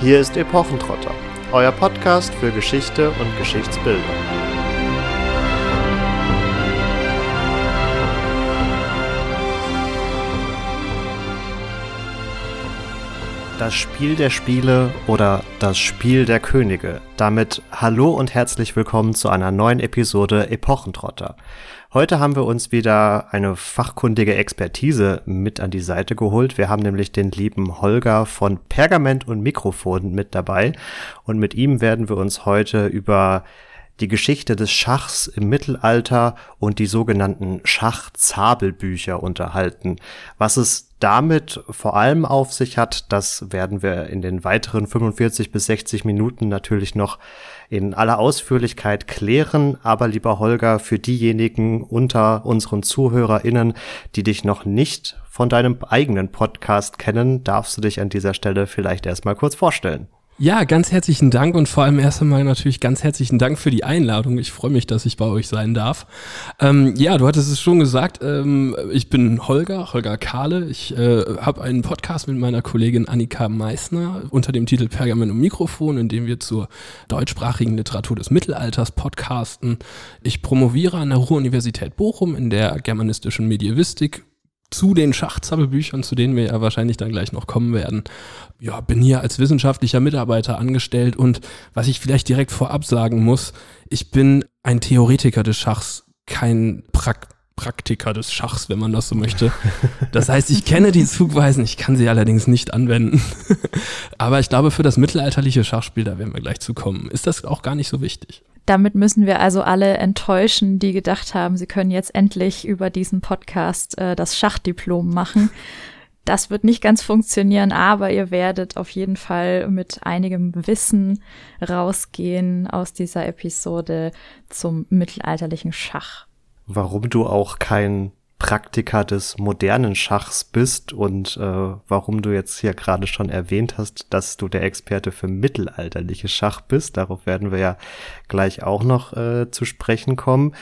Hier ist Epochentrotter, euer Podcast für Geschichte und Geschichtsbildung. Das Spiel der Spiele oder das Spiel der Könige. Damit hallo und herzlich willkommen zu einer neuen Episode Epochentrotter. Heute haben wir uns wieder eine fachkundige Expertise mit an die Seite geholt. Wir haben nämlich den lieben Holger von Pergament und Mikrofon mit dabei. Und mit ihm werden wir uns heute über die Geschichte des Schachs im Mittelalter und die sogenannten Schachzabelbücher unterhalten. Was es damit vor allem auf sich hat, das werden wir in den weiteren 45 bis 60 Minuten natürlich noch in aller Ausführlichkeit klären. Aber lieber Holger, für diejenigen unter unseren ZuhörerInnen, die dich noch nicht von deinem eigenen Podcast kennen, darfst du dich an dieser Stelle vielleicht erstmal kurz vorstellen. Ja, ganz herzlichen Dank und vor allem erst einmal natürlich ganz herzlichen Dank für die Einladung. Ich freue mich, dass ich bei euch sein darf. Ähm, ja, du hattest es schon gesagt, ähm, ich bin Holger, Holger Kahle. Ich äh, habe einen Podcast mit meiner Kollegin Annika Meissner unter dem Titel Pergament und Mikrofon, in dem wir zur deutschsprachigen Literatur des Mittelalters podcasten. Ich promoviere an der Ruhr-Universität Bochum in der germanistischen Medievistik zu den Schachzabelbüchern, zu denen wir ja wahrscheinlich dann gleich noch kommen werden. Ja, bin hier als wissenschaftlicher Mitarbeiter angestellt und was ich vielleicht direkt vorab sagen muss, ich bin ein Theoretiker des Schachs, kein Prakt Praktiker des Schachs, wenn man das so möchte. Das heißt, ich kenne die Zugweisen, ich kann sie allerdings nicht anwenden. Aber ich glaube, für das mittelalterliche Schachspiel, da werden wir gleich zu kommen, ist das auch gar nicht so wichtig. Damit müssen wir also alle enttäuschen, die gedacht haben, sie können jetzt endlich über diesen Podcast äh, das Schachdiplom machen. Das wird nicht ganz funktionieren, aber ihr werdet auf jeden Fall mit einigem Wissen rausgehen aus dieser Episode zum mittelalterlichen Schach. Warum du auch kein Praktiker des modernen Schachs bist und äh, warum du jetzt hier gerade schon erwähnt hast, dass du der Experte für mittelalterliches Schach bist. Darauf werden wir ja gleich auch noch äh, zu sprechen kommen.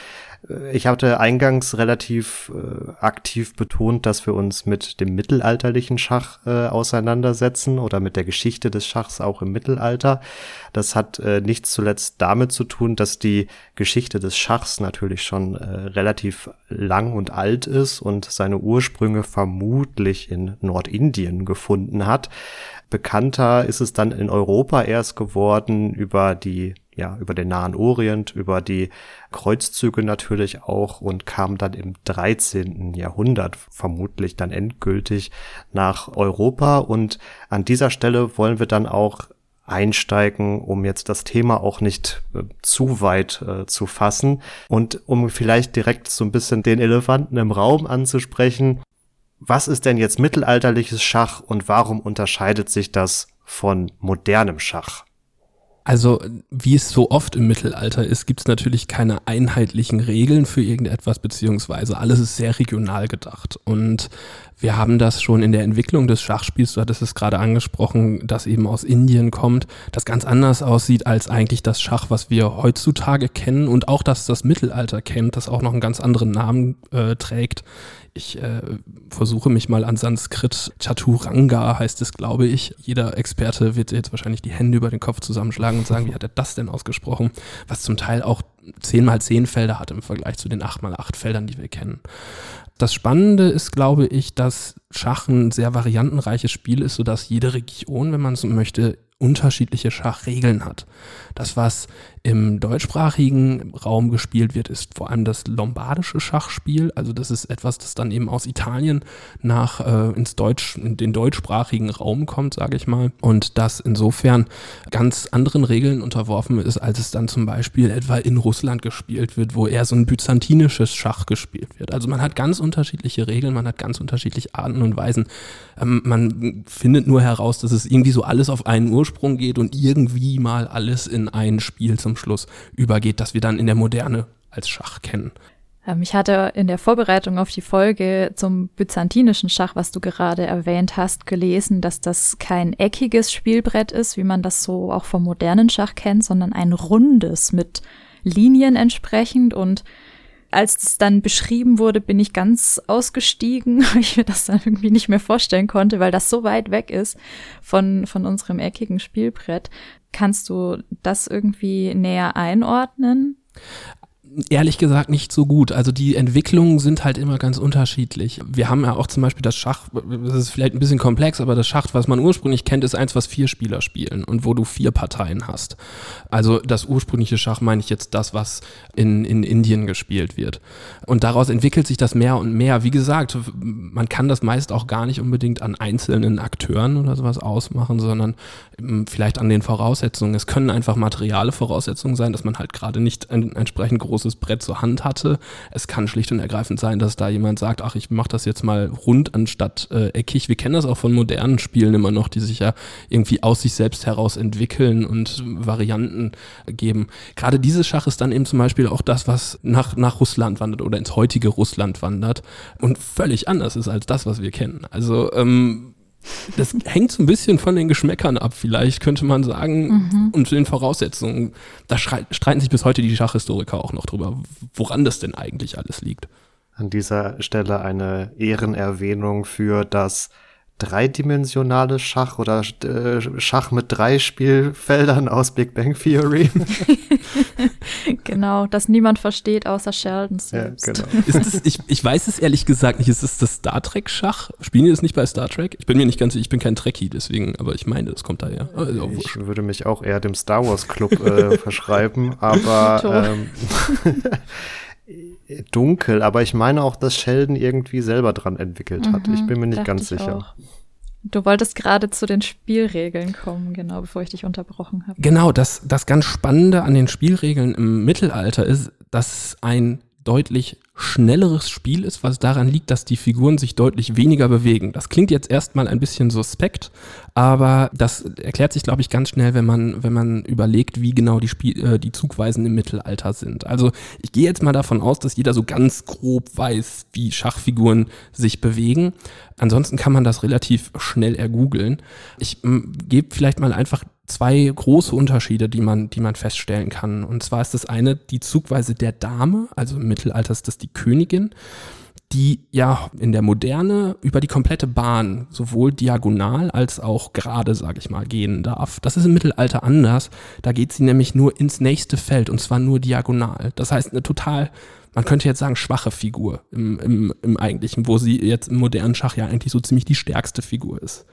Ich hatte eingangs relativ äh, aktiv betont, dass wir uns mit dem mittelalterlichen Schach äh, auseinandersetzen oder mit der Geschichte des Schachs auch im Mittelalter. Das hat äh, nichts zuletzt damit zu tun, dass die Geschichte des Schachs natürlich schon äh, relativ lang und alt ist und seine Ursprünge vermutlich in Nordindien gefunden hat. Bekannter ist es dann in Europa erst geworden über die ja, über den Nahen Orient, über die Kreuzzüge natürlich auch und kam dann im 13. Jahrhundert vermutlich dann endgültig nach Europa. Und an dieser Stelle wollen wir dann auch einsteigen, um jetzt das Thema auch nicht äh, zu weit äh, zu fassen und um vielleicht direkt so ein bisschen den Elefanten im Raum anzusprechen. Was ist denn jetzt mittelalterliches Schach und warum unterscheidet sich das von modernem Schach? Also, wie es so oft im Mittelalter ist, gibt es natürlich keine einheitlichen Regeln für irgendetwas, beziehungsweise alles ist sehr regional gedacht. Und wir haben das schon in der Entwicklung des Schachspiels, du hattest es gerade angesprochen, das eben aus Indien kommt, das ganz anders aussieht als eigentlich das Schach, was wir heutzutage kennen und auch das das Mittelalter kennt, das auch noch einen ganz anderen Namen äh, trägt. Ich äh, versuche mich mal an Sanskrit. Chaturanga heißt es, glaube ich. Jeder Experte wird jetzt wahrscheinlich die Hände über den Kopf zusammenschlagen und sagen, wie hat er das denn ausgesprochen? Was zum Teil auch 10 mal 10 Felder hat im Vergleich zu den 8 mal 8 Feldern, die wir kennen. Das Spannende ist, glaube ich, dass Schach ein sehr variantenreiches Spiel ist, sodass jede Region, wenn man so möchte, unterschiedliche Schachregeln hat. Das, was im deutschsprachigen Raum gespielt wird, ist vor allem das lombardische Schachspiel. Also das ist etwas, das dann eben aus Italien nach äh, ins Deutsch, in den deutschsprachigen Raum kommt, sage ich mal. Und das insofern ganz anderen Regeln unterworfen ist, als es dann zum Beispiel etwa in Russland gespielt wird, wo eher so ein byzantinisches Schach gespielt wird. Also man hat ganz unterschiedliche Regeln, man hat ganz unterschiedliche Arten und Weisen. Ähm, man findet nur heraus, dass es irgendwie so alles auf einen Ursprung geht und irgendwie mal alles in ein Spiel zum Schluss übergeht, das wir dann in der Moderne als Schach kennen. Ähm, ich hatte in der Vorbereitung auf die Folge zum byzantinischen Schach, was du gerade erwähnt hast, gelesen, dass das kein eckiges Spielbrett ist, wie man das so auch vom modernen Schach kennt, sondern ein rundes mit Linien entsprechend und als es dann beschrieben wurde, bin ich ganz ausgestiegen, weil ich mir das dann irgendwie nicht mehr vorstellen konnte, weil das so weit weg ist von, von unserem eckigen Spielbrett. Kannst du das irgendwie näher einordnen? Ehrlich gesagt nicht so gut. Also die Entwicklungen sind halt immer ganz unterschiedlich. Wir haben ja auch zum Beispiel das Schach, das ist vielleicht ein bisschen komplex, aber das Schach, was man ursprünglich kennt, ist eins, was vier Spieler spielen und wo du vier Parteien hast. Also das ursprüngliche Schach meine ich jetzt das, was in, in Indien gespielt wird. Und daraus entwickelt sich das mehr und mehr. Wie gesagt, man kann das meist auch gar nicht unbedingt an einzelnen Akteuren oder sowas ausmachen, sondern vielleicht an den Voraussetzungen. Es können einfach materiale Voraussetzungen sein, dass man halt gerade nicht ein entsprechend groß großes Brett zur Hand hatte. Es kann schlicht und ergreifend sein, dass da jemand sagt, ach, ich mache das jetzt mal rund anstatt äh, eckig. Wir kennen das auch von modernen Spielen immer noch, die sich ja irgendwie aus sich selbst heraus entwickeln und Varianten geben. Gerade dieses Schach ist dann eben zum Beispiel auch das, was nach, nach Russland wandert oder ins heutige Russland wandert und völlig anders ist als das, was wir kennen. Also ähm, das hängt so ein bisschen von den Geschmäckern ab, vielleicht könnte man sagen, mhm. und den Voraussetzungen. Da streiten sich bis heute die Schachhistoriker auch noch drüber, woran das denn eigentlich alles liegt. An dieser Stelle eine Ehrenerwähnung für das dreidimensionales Schach oder äh, Schach mit drei Spielfeldern aus Big Bang Theory. genau, das niemand versteht außer Sheldon selbst. Ja, genau. das, ich, ich weiß es ehrlich gesagt nicht. Ist es das Star Trek Schach? Spielen die das nicht bei Star Trek? Ich bin mir nicht ganz, ich bin kein Trekkie, deswegen, aber ich meine, das kommt daher. Also ich würde mich auch eher dem Star Wars Club äh, verschreiben, aber ähm, dunkel, aber ich meine auch, dass Sheldon irgendwie selber dran entwickelt hat. Mhm, ich bin mir nicht ganz sicher. Auch. Du wolltest gerade zu den Spielregeln kommen, genau, bevor ich dich unterbrochen habe. Genau, das, das ganz Spannende an den Spielregeln im Mittelalter ist, dass ein deutlich schnelleres Spiel ist, was daran liegt, dass die Figuren sich deutlich weniger bewegen. Das klingt jetzt erstmal ein bisschen suspekt, aber das erklärt sich, glaube ich, ganz schnell, wenn man, wenn man überlegt, wie genau die, Spiel, äh, die Zugweisen im Mittelalter sind. Also ich gehe jetzt mal davon aus, dass jeder so ganz grob weiß, wie Schachfiguren sich bewegen. Ansonsten kann man das relativ schnell ergoogeln. Ich gebe vielleicht mal einfach zwei große Unterschiede, die man, die man feststellen kann. Und zwar ist das eine die Zugweise der Dame, also im Mittelalter ist das die Königin, die ja in der Moderne über die komplette Bahn sowohl diagonal als auch gerade, sage ich mal, gehen darf. Das ist im Mittelalter anders. Da geht sie nämlich nur ins nächste Feld und zwar nur diagonal. Das heißt, eine total man könnte jetzt sagen, schwache Figur im, im, im eigentlichen, wo sie jetzt im modernen Schach ja eigentlich so ziemlich die stärkste Figur ist.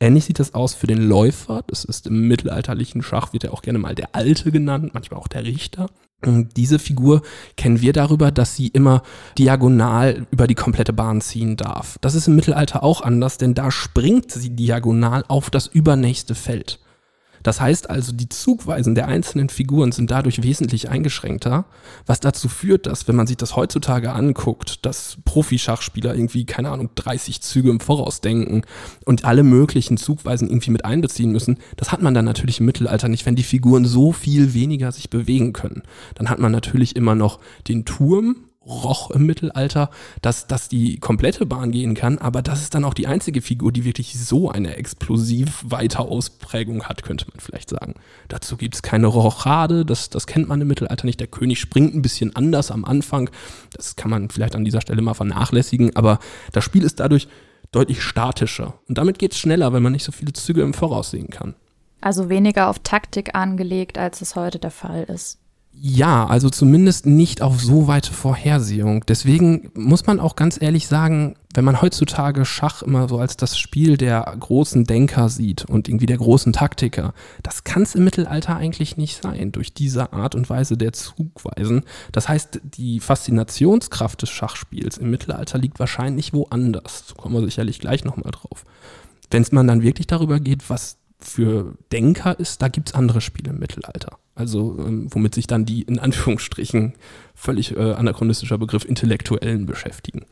Ähnlich sieht das aus für den Läufer. Das ist im mittelalterlichen Schach, wird er auch gerne mal der Alte genannt, manchmal auch der Richter. Und diese Figur kennen wir darüber, dass sie immer diagonal über die komplette Bahn ziehen darf. Das ist im Mittelalter auch anders, denn da springt sie diagonal auf das übernächste Feld. Das heißt also, die Zugweisen der einzelnen Figuren sind dadurch wesentlich eingeschränkter, was dazu führt, dass, wenn man sich das heutzutage anguckt, dass Profischachspieler irgendwie, keine Ahnung, 30 Züge im Voraus denken und alle möglichen Zugweisen irgendwie mit einbeziehen müssen, das hat man dann natürlich im Mittelalter nicht, wenn die Figuren so viel weniger sich bewegen können. Dann hat man natürlich immer noch den Turm Roch im Mittelalter, dass, dass die komplette Bahn gehen kann, aber das ist dann auch die einzige Figur, die wirklich so eine explosiv weite Ausprägung hat, könnte man vielleicht sagen. Dazu gibt es keine Rochade, das, das kennt man im Mittelalter nicht. Der König springt ein bisschen anders am Anfang, das kann man vielleicht an dieser Stelle mal vernachlässigen, aber das Spiel ist dadurch deutlich statischer und damit geht es schneller, weil man nicht so viele Züge im Voraus sehen kann. Also weniger auf Taktik angelegt, als es heute der Fall ist. Ja, also zumindest nicht auf so weite Vorhersehung. Deswegen muss man auch ganz ehrlich sagen, wenn man heutzutage Schach immer so als das Spiel der großen Denker sieht und irgendwie der großen Taktiker, das kann es im Mittelalter eigentlich nicht sein, durch diese Art und Weise der Zugweisen. Das heißt, die Faszinationskraft des Schachspiels im Mittelalter liegt wahrscheinlich woanders. So kommen wir sicherlich gleich nochmal drauf. Wenn es man dann wirklich darüber geht, was für Denker ist, da gibt es andere Spiele im Mittelalter. Also ähm, womit sich dann die in Anführungsstrichen völlig äh, anachronistischer Begriff Intellektuellen beschäftigen.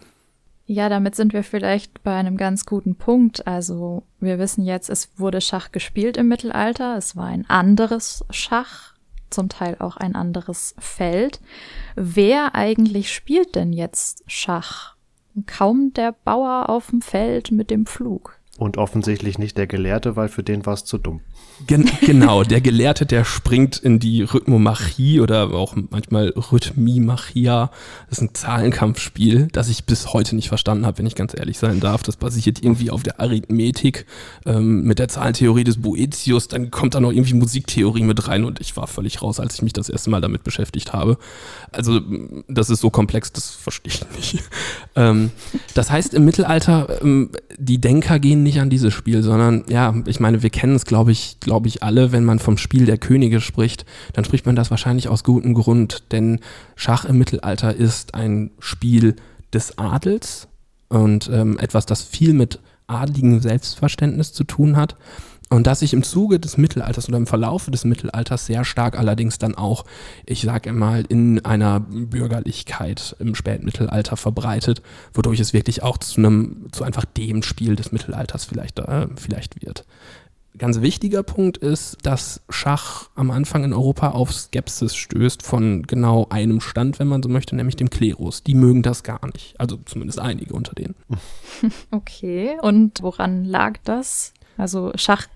Ja, damit sind wir vielleicht bei einem ganz guten Punkt. Also wir wissen jetzt, es wurde Schach gespielt im Mittelalter. Es war ein anderes Schach, zum Teil auch ein anderes Feld. Wer eigentlich spielt denn jetzt Schach? Kaum der Bauer auf dem Feld mit dem Pflug. Und offensichtlich nicht der Gelehrte, weil für den war es zu dumm. Gen genau, der Gelehrte, der springt in die Rhythmomachie oder auch manchmal Rhythmimachia. Das ist ein Zahlenkampfspiel, das ich bis heute nicht verstanden habe, wenn ich ganz ehrlich sein darf. Das basiert irgendwie auf der Arithmetik ähm, mit der Zahlentheorie des Boetius. Dann kommt da noch irgendwie Musiktheorie mit rein und ich war völlig raus, als ich mich das erste Mal damit beschäftigt habe. Also das ist so komplex, das verstehe ich nicht. ähm, das heißt, im Mittelalter, ähm, die Denker gehen nicht an dieses Spiel, sondern ja, ich meine, wir kennen es, glaube ich, glaube ich, alle, wenn man vom Spiel der Könige spricht, dann spricht man das wahrscheinlich aus gutem Grund, denn Schach im Mittelalter ist ein Spiel des Adels und ähm, etwas, das viel mit adligem Selbstverständnis zu tun hat. Und das sich im Zuge des Mittelalters oder im Verlaufe des Mittelalters sehr stark allerdings dann auch, ich sage mal, in einer Bürgerlichkeit im Spätmittelalter verbreitet, wodurch es wirklich auch zu einem, zu einfach dem Spiel des Mittelalters vielleicht, äh, vielleicht wird. Ganz wichtiger Punkt ist, dass Schach am Anfang in Europa auf Skepsis stößt von genau einem Stand, wenn man so möchte, nämlich dem Klerus. Die mögen das gar nicht. Also zumindest einige unter denen. Okay, und woran lag das? Also Schach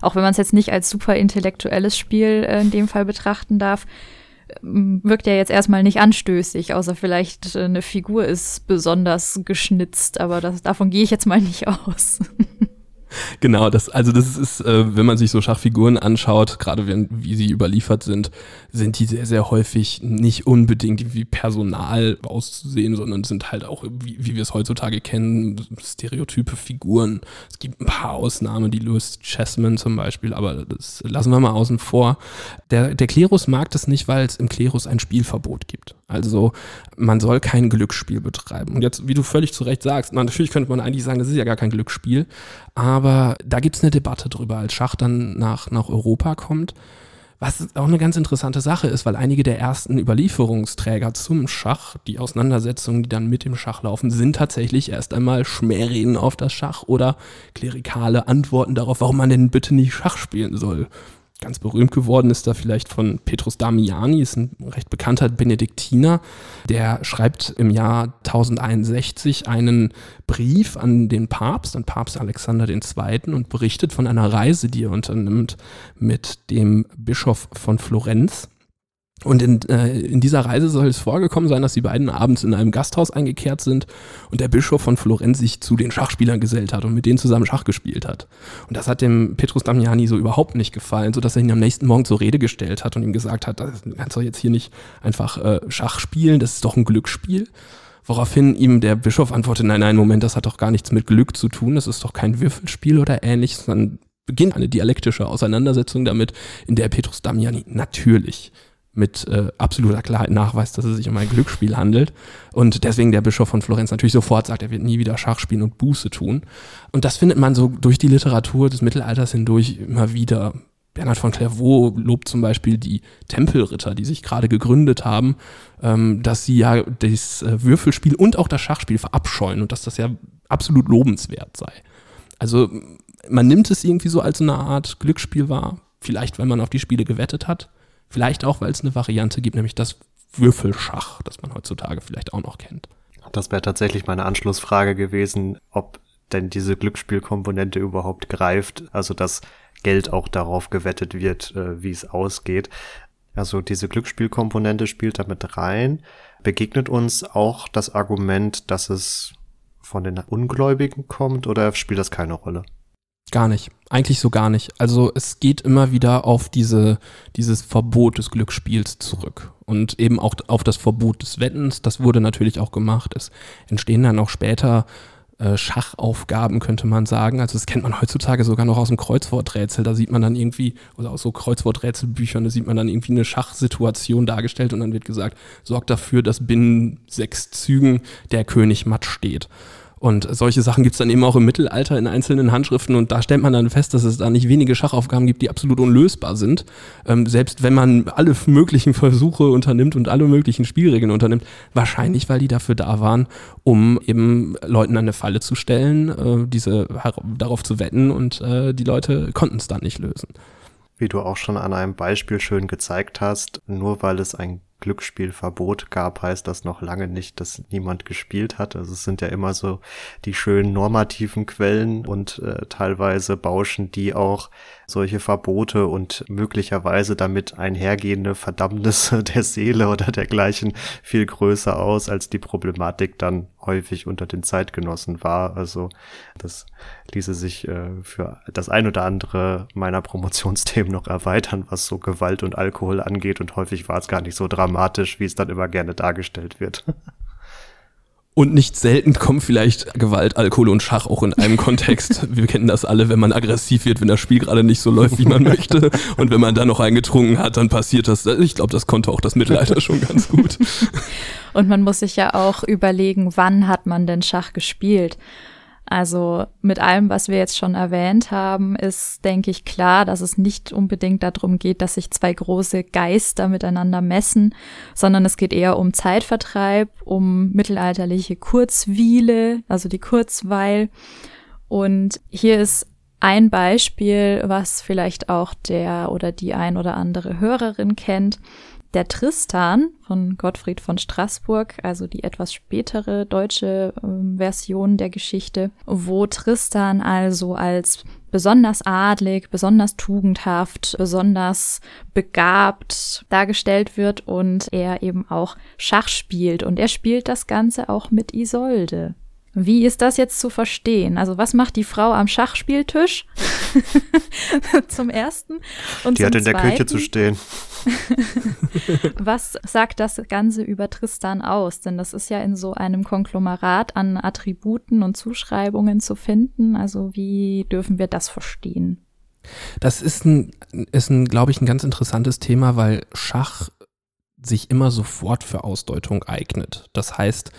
auch wenn man es jetzt nicht als super intellektuelles Spiel äh, in dem Fall betrachten darf, ähm, wirkt ja jetzt erstmal nicht anstößig, außer vielleicht äh, eine Figur ist besonders geschnitzt, aber das, davon gehe ich jetzt mal nicht aus. Genau, das, also das ist, äh, wenn man sich so Schachfiguren anschaut, gerade wenn, wie sie überliefert sind, sind die sehr, sehr häufig nicht unbedingt wie Personal auszusehen, sondern sind halt auch, wie, wie wir es heutzutage kennen, stereotype Figuren. Es gibt ein paar Ausnahmen, die Louis Chessman zum Beispiel, aber das lassen wir mal außen vor. Der, der Klerus mag das nicht, weil es im Klerus ein Spielverbot gibt. Also man soll kein Glücksspiel betreiben. Und jetzt, wie du völlig zu Recht sagst, man, natürlich könnte man eigentlich sagen, das ist ja gar kein Glücksspiel, aber da gibt es eine Debatte drüber, als Schach dann nach, nach Europa kommt. Was auch eine ganz interessante Sache ist, weil einige der ersten Überlieferungsträger zum Schach, die Auseinandersetzungen, die dann mit dem Schach laufen, sind tatsächlich erst einmal Schmähreden auf das Schach oder klerikale Antworten darauf, warum man denn bitte nicht Schach spielen soll ganz berühmt geworden ist da vielleicht von Petrus Damiani, ist ein recht bekannter Benediktiner, der schreibt im Jahr 1061 einen Brief an den Papst, an Papst Alexander II. und berichtet von einer Reise, die er unternimmt mit dem Bischof von Florenz. Und in, äh, in dieser Reise soll es vorgekommen sein, dass die beiden abends in einem Gasthaus eingekehrt sind und der Bischof von Florenz sich zu den Schachspielern gesellt hat und mit denen zusammen Schach gespielt hat. Und das hat dem Petrus Damiani so überhaupt nicht gefallen, sodass er ihn am nächsten Morgen zur Rede gestellt hat und ihm gesagt hat, du kannst doch jetzt hier nicht einfach äh, Schach spielen, das ist doch ein Glücksspiel. Woraufhin ihm der Bischof antwortet, nein, nein, Moment, das hat doch gar nichts mit Glück zu tun, das ist doch kein Würfelspiel oder ähnliches. Dann beginnt eine dialektische Auseinandersetzung damit, in der Petrus Damiani natürlich mit äh, absoluter Klarheit nachweist, dass es sich um ein Glücksspiel handelt. Und deswegen der Bischof von Florenz natürlich sofort sagt, er wird nie wieder Schach spielen und Buße tun. Und das findet man so durch die Literatur des Mittelalters hindurch immer wieder. Bernhard von Clairvaux lobt zum Beispiel die Tempelritter, die sich gerade gegründet haben, ähm, dass sie ja das äh, Würfelspiel und auch das Schachspiel verabscheuen und dass das ja absolut lobenswert sei. Also man nimmt es irgendwie so als eine Art Glücksspiel wahr, vielleicht weil man auf die Spiele gewettet hat, Vielleicht auch, weil es eine Variante gibt, nämlich das Würfelschach, das man heutzutage vielleicht auch noch kennt. Das wäre tatsächlich meine Anschlussfrage gewesen, ob denn diese Glücksspielkomponente überhaupt greift, also dass Geld auch darauf gewettet wird, äh, wie es ausgeht. Also diese Glücksspielkomponente spielt damit rein. Begegnet uns auch das Argument, dass es von den Ungläubigen kommt oder spielt das keine Rolle? Gar nicht. Eigentlich so gar nicht. Also es geht immer wieder auf diese, dieses Verbot des Glücksspiels zurück. Und eben auch auf das Verbot des Wettens. Das wurde natürlich auch gemacht. Es entstehen dann auch später äh, Schachaufgaben, könnte man sagen. Also das kennt man heutzutage sogar noch aus dem Kreuzworträtsel. Da sieht man dann irgendwie, oder aus so Kreuzworträtselbüchern, da sieht man dann irgendwie eine Schachsituation dargestellt und dann wird gesagt, sorgt dafür, dass binnen sechs Zügen der König matt steht. Und solche Sachen gibt es dann eben auch im Mittelalter in einzelnen Handschriften und da stellt man dann fest, dass es da nicht wenige Schachaufgaben gibt, die absolut unlösbar sind. Ähm, selbst wenn man alle möglichen Versuche unternimmt und alle möglichen Spielregeln unternimmt, wahrscheinlich, weil die dafür da waren, um eben Leuten eine Falle zu stellen, äh, diese darauf zu wetten und äh, die Leute konnten es dann nicht lösen. Wie du auch schon an einem Beispiel schön gezeigt hast, nur weil es ein Glücksspielverbot gab, heißt das noch lange nicht, dass niemand gespielt hat. Also es sind ja immer so die schönen normativen Quellen und äh, teilweise bauschen die auch solche Verbote und möglicherweise damit einhergehende Verdammnisse der Seele oder dergleichen viel größer aus, als die Problematik dann häufig unter den Zeitgenossen war. Also das ließe sich äh, für das ein oder andere meiner Promotionsthemen noch erweitern, was so Gewalt und Alkohol angeht. Und häufig war es gar nicht so dramatisch, wie es dann immer gerne dargestellt wird. Und nicht selten kommen vielleicht Gewalt, Alkohol und Schach auch in einem Kontext. Wir kennen das alle, wenn man aggressiv wird, wenn das Spiel gerade nicht so läuft, wie man möchte. Und wenn man dann noch eingetrunken hat, dann passiert das. Ich glaube, das konnte auch das Mittelalter schon ganz gut. Und man muss sich ja auch überlegen, wann hat man denn Schach gespielt? Also mit allem, was wir jetzt schon erwähnt haben, ist, denke ich, klar, dass es nicht unbedingt darum geht, dass sich zwei große Geister miteinander messen, sondern es geht eher um Zeitvertreib, um mittelalterliche Kurzwiele, also die Kurzweil. Und hier ist ein Beispiel, was vielleicht auch der oder die ein oder andere Hörerin kennt der Tristan von Gottfried von Straßburg, also die etwas spätere deutsche äh, Version der Geschichte, wo Tristan also als besonders adlig, besonders tugendhaft, besonders begabt dargestellt wird und er eben auch Schach spielt. Und er spielt das Ganze auch mit Isolde. Wie ist das jetzt zu verstehen? Also was macht die Frau am Schachspieltisch? zum ersten. Und die hat in zweiten, der Küche zu stehen. was sagt das Ganze über Tristan aus? Denn das ist ja in so einem Konglomerat an Attributen und Zuschreibungen zu finden. Also wie dürfen wir das verstehen? Das ist ein, ist ein glaube ich, ein ganz interessantes Thema, weil Schach sich immer sofort für Ausdeutung eignet. Das heißt,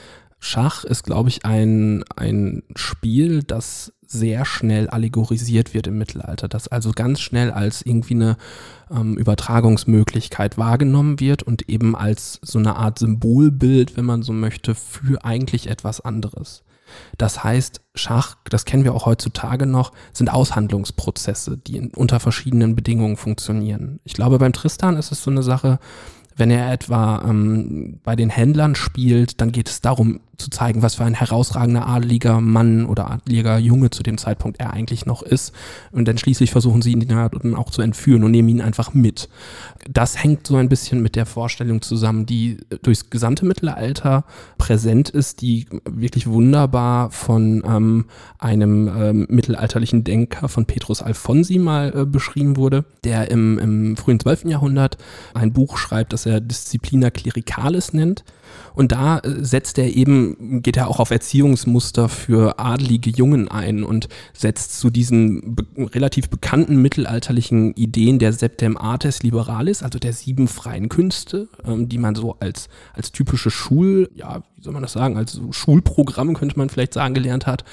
Schach ist, glaube ich, ein, ein Spiel, das sehr schnell allegorisiert wird im Mittelalter, das also ganz schnell als irgendwie eine ähm, Übertragungsmöglichkeit wahrgenommen wird und eben als so eine Art Symbolbild, wenn man so möchte, für eigentlich etwas anderes. Das heißt, Schach, das kennen wir auch heutzutage noch, sind Aushandlungsprozesse, die unter verschiedenen Bedingungen funktionieren. Ich glaube, beim Tristan ist es so eine Sache, wenn er etwa ähm, bei den Händlern spielt, dann geht es darum zu zeigen, was für ein herausragender adeliger Mann oder adeliger Junge zu dem Zeitpunkt er eigentlich noch ist. Und dann schließlich versuchen sie ihn dann auch zu entführen und nehmen ihn einfach mit. Das hängt so ein bisschen mit der Vorstellung zusammen, die durchs gesamte Mittelalter präsent ist, die wirklich wunderbar von ähm, einem ähm, mittelalterlichen Denker von Petrus Alfonsi mal äh, beschrieben wurde, der im, im frühen 12. Jahrhundert ein Buch schreibt, das er Disciplina Clericalis nennt. Und da äh, setzt er eben, geht er auch auf Erziehungsmuster für adelige Jungen ein und setzt zu diesen be relativ bekannten mittelalterlichen Ideen der Septem Artes Liberalis, also der sieben freien Künste, ähm, die man so als, als typische Schul, ja, wie soll man das sagen, als Schulprogramm könnte man vielleicht sagen, gelernt hat.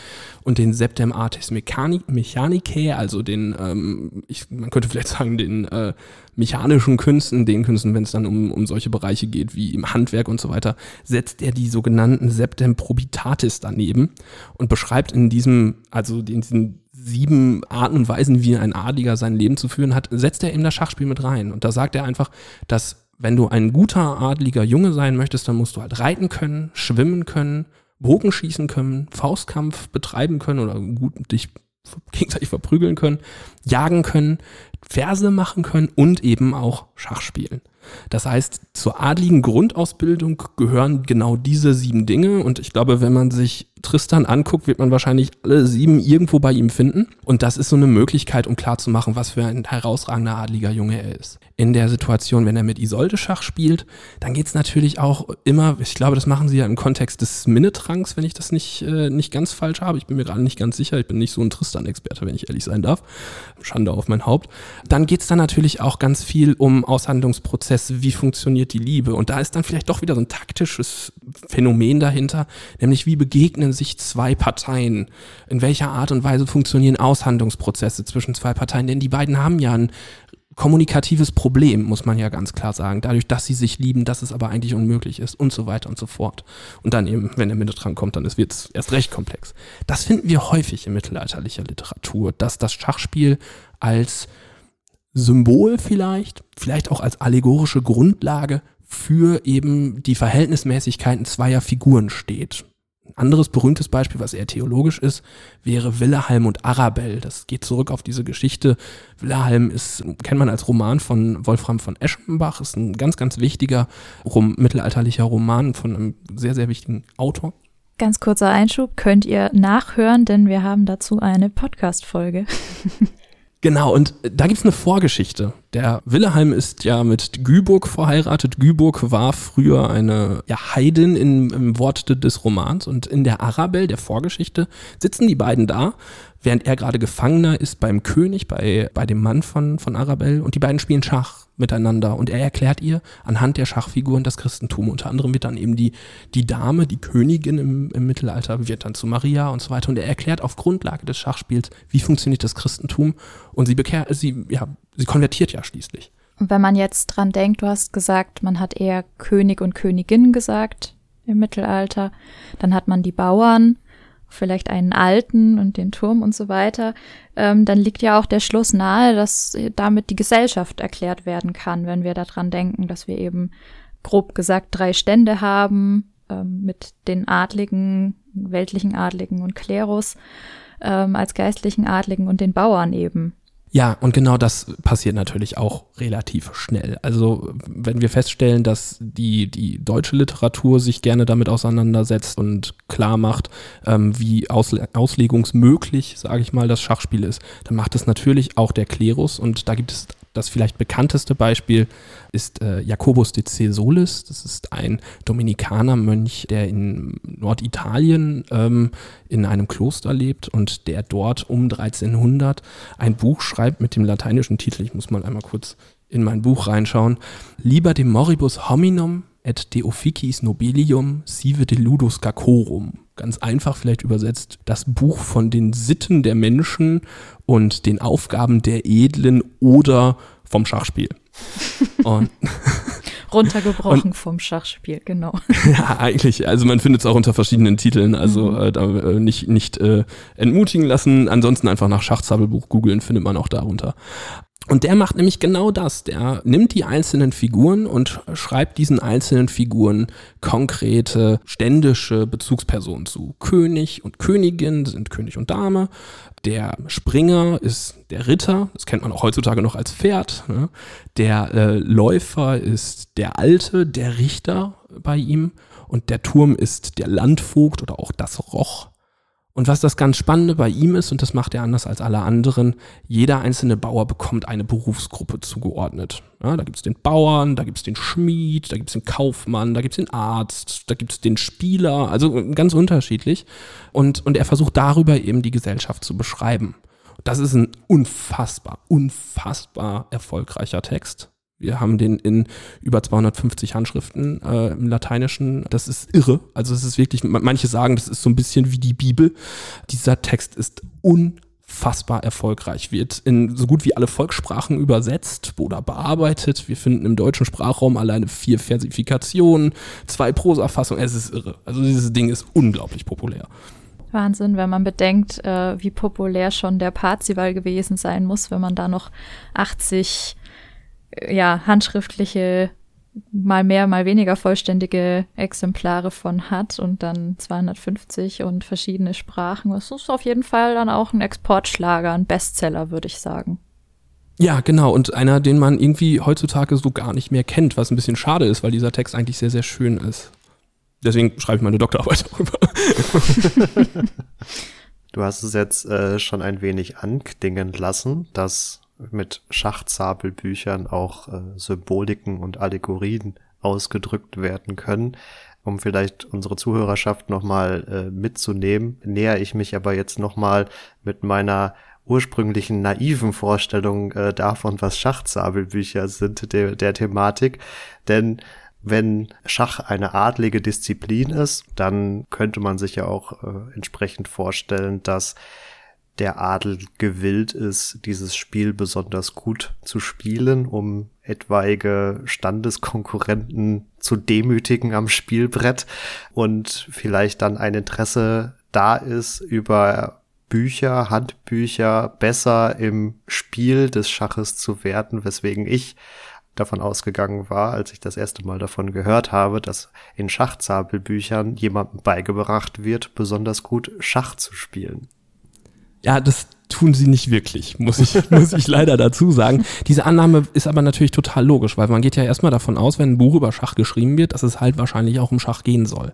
Und den Septem Artis Mechanicae, also den, ähm, ich, man könnte vielleicht sagen, den äh, mechanischen Künsten, den Künsten, wenn es dann um, um solche Bereiche geht wie im Handwerk und so weiter, setzt er die sogenannten Septem Probitatis daneben und beschreibt in diesem, also in diesen sieben Arten und Weisen, wie ein Adliger sein Leben zu führen hat, setzt er eben das Schachspiel mit rein. Und da sagt er einfach, dass wenn du ein guter adliger Junge sein möchtest, dann musst du halt reiten können, schwimmen können, Bogen schießen können, Faustkampf betreiben können oder gut dich gegenseitig verprügeln können, jagen können, Verse machen können und eben auch Schach spielen. Das heißt, zur adligen Grundausbildung gehören genau diese sieben Dinge und ich glaube, wenn man sich Tristan anguckt, wird man wahrscheinlich alle sieben irgendwo bei ihm finden. Und das ist so eine Möglichkeit, um klarzumachen, was für ein herausragender adliger Junge er ist. In der Situation, wenn er mit Isolde Schach spielt, dann geht es natürlich auch immer, ich glaube, das machen sie ja im Kontext des Minnetranks, wenn ich das nicht, äh, nicht ganz falsch habe. Ich bin mir gerade nicht ganz sicher. Ich bin nicht so ein Tristan-Experte, wenn ich ehrlich sein darf. Schande auf mein Haupt. Dann geht es dann natürlich auch ganz viel um Aushandlungsprozesse, wie funktioniert die Liebe. Und da ist dann vielleicht doch wieder so ein taktisches Phänomen dahinter, nämlich wie begegnen sich zwei Parteien? In welcher Art und Weise funktionieren Aushandlungsprozesse zwischen zwei Parteien? Denn die beiden haben ja ein kommunikatives Problem, muss man ja ganz klar sagen. Dadurch, dass sie sich lieben, dass es aber eigentlich unmöglich ist und so weiter und so fort. Und dann eben, wenn der Mitte dran kommt, dann wird es erst recht komplex. Das finden wir häufig in mittelalterlicher Literatur, dass das Schachspiel als Symbol vielleicht, vielleicht auch als allegorische Grundlage für eben die Verhältnismäßigkeiten zweier Figuren steht. Ein anderes berühmtes Beispiel, was eher theologisch ist, wäre Wilhelm und Arabelle. Das geht zurück auf diese Geschichte. Wilhelm ist, kennt man als Roman von Wolfram von Eschenbach, ist ein ganz, ganz wichtiger rom mittelalterlicher Roman von einem sehr, sehr wichtigen Autor. Ganz kurzer Einschub, könnt ihr nachhören, denn wir haben dazu eine Podcast-Folge. Genau, und da gibt's eine Vorgeschichte. Der Willeheim ist ja mit Güburg verheiratet. Güburg war früher eine ja, Heidin im, im Worte des Romans. Und in der Arabelle, der Vorgeschichte, sitzen die beiden da, während er gerade Gefangener ist beim König, bei, bei dem Mann von, von Arabelle. Und die beiden spielen Schach miteinander und er erklärt ihr anhand der Schachfiguren das Christentum. Unter anderem wird dann eben die, die Dame, die Königin im, im Mittelalter, wird dann zu Maria und so weiter. Und er erklärt auf Grundlage des Schachspiels, wie funktioniert das Christentum und sie bekehrt, sie, ja, sie konvertiert ja schließlich. Und wenn man jetzt dran denkt, du hast gesagt, man hat eher König und Königin gesagt im Mittelalter, dann hat man die Bauern, vielleicht einen alten und den Turm und so weiter, ähm, dann liegt ja auch der Schluss nahe, dass damit die Gesellschaft erklärt werden kann, wenn wir daran denken, dass wir eben grob gesagt drei Stände haben ähm, mit den Adligen, weltlichen Adligen und Klerus ähm, als geistlichen Adligen und den Bauern eben. Ja, und genau das passiert natürlich auch relativ schnell. Also wenn wir feststellen, dass die, die deutsche Literatur sich gerne damit auseinandersetzt und klar macht, ähm, wie ausle auslegungsmöglich, sage ich mal, das Schachspiel ist, dann macht es natürlich auch der Klerus. Und da gibt es das vielleicht bekannteste Beispiel ist äh, Jacobus de Cesolis. Das ist ein Dominikanermönch, der in Norditalien ähm, in einem Kloster lebt und der dort um 1300 ein Buch schreibt mit dem lateinischen Titel. Ich muss mal einmal kurz in mein Buch reinschauen. Liber de moribus hominum et de officis nobelium sive de ludus cacorum. Ganz einfach vielleicht übersetzt, das Buch von den Sitten der Menschen und den Aufgaben der Edlen oder vom Schachspiel. Und Runtergebrochen und, vom Schachspiel, genau. Ja, eigentlich. Also man findet es auch unter verschiedenen Titeln. Also mhm. äh, äh, nicht, nicht äh, entmutigen lassen. Ansonsten einfach nach Schachzabelbuch googeln, findet man auch darunter. Und der macht nämlich genau das. Der nimmt die einzelnen Figuren und schreibt diesen einzelnen Figuren konkrete ständische Bezugspersonen zu. König und Königin sind König und Dame. Der Springer ist der Ritter, das kennt man auch heutzutage noch als Pferd. Ne? Der äh, Läufer ist der Alte, der Richter bei ihm. Und der Turm ist der Landvogt oder auch das Roch. Und was das ganz Spannende bei ihm ist, und das macht er anders als alle anderen, jeder einzelne Bauer bekommt eine Berufsgruppe zugeordnet. Ja, da gibt's den Bauern, da gibt's den Schmied, da gibt's den Kaufmann, da gibt's den Arzt, da gibt's den Spieler, also ganz unterschiedlich. Und, und er versucht darüber eben die Gesellschaft zu beschreiben. Das ist ein unfassbar, unfassbar erfolgreicher Text. Wir haben den in über 250 Handschriften äh, im Lateinischen. Das ist irre. Also es ist wirklich, manche sagen, das ist so ein bisschen wie die Bibel. Dieser Text ist unfassbar erfolgreich, wird in so gut wie alle Volkssprachen übersetzt oder bearbeitet. Wir finden im deutschen Sprachraum alleine vier Versifikationen, zwei Prosafassungen. Es ist irre. Also dieses Ding ist unglaublich populär. Wahnsinn, wenn man bedenkt, äh, wie populär schon der Parzival gewesen sein muss, wenn man da noch 80 ja, handschriftliche, mal mehr, mal weniger vollständige Exemplare von hat und dann 250 und verschiedene Sprachen. Das ist auf jeden Fall dann auch ein Exportschlager, ein Bestseller, würde ich sagen. Ja, genau. Und einer, den man irgendwie heutzutage so gar nicht mehr kennt, was ein bisschen schade ist, weil dieser Text eigentlich sehr, sehr schön ist. Deswegen schreibe ich meine Doktorarbeit darüber. du hast es jetzt äh, schon ein wenig anklingen lassen, dass mit Schachzabelbüchern auch äh, Symboliken und Allegorien ausgedrückt werden können. Um vielleicht unsere Zuhörerschaft nochmal äh, mitzunehmen, näher ich mich aber jetzt nochmal mit meiner ursprünglichen naiven Vorstellung äh, davon, was Schachzabelbücher sind, der, der Thematik. Denn wenn Schach eine adlige Disziplin ist, dann könnte man sich ja auch äh, entsprechend vorstellen, dass der Adel gewillt ist, dieses Spiel besonders gut zu spielen, um etwaige Standeskonkurrenten zu demütigen am Spielbrett und vielleicht dann ein Interesse da ist, über Bücher, Handbücher besser im Spiel des Schaches zu werden, weswegen ich davon ausgegangen war, als ich das erste Mal davon gehört habe, dass in Schachzabelbüchern jemandem beigebracht wird, besonders gut Schach zu spielen. Ja, das tun sie nicht wirklich, muss ich, muss ich leider dazu sagen. Diese Annahme ist aber natürlich total logisch, weil man geht ja erstmal davon aus, wenn ein Buch über Schach geschrieben wird, dass es halt wahrscheinlich auch um Schach gehen soll.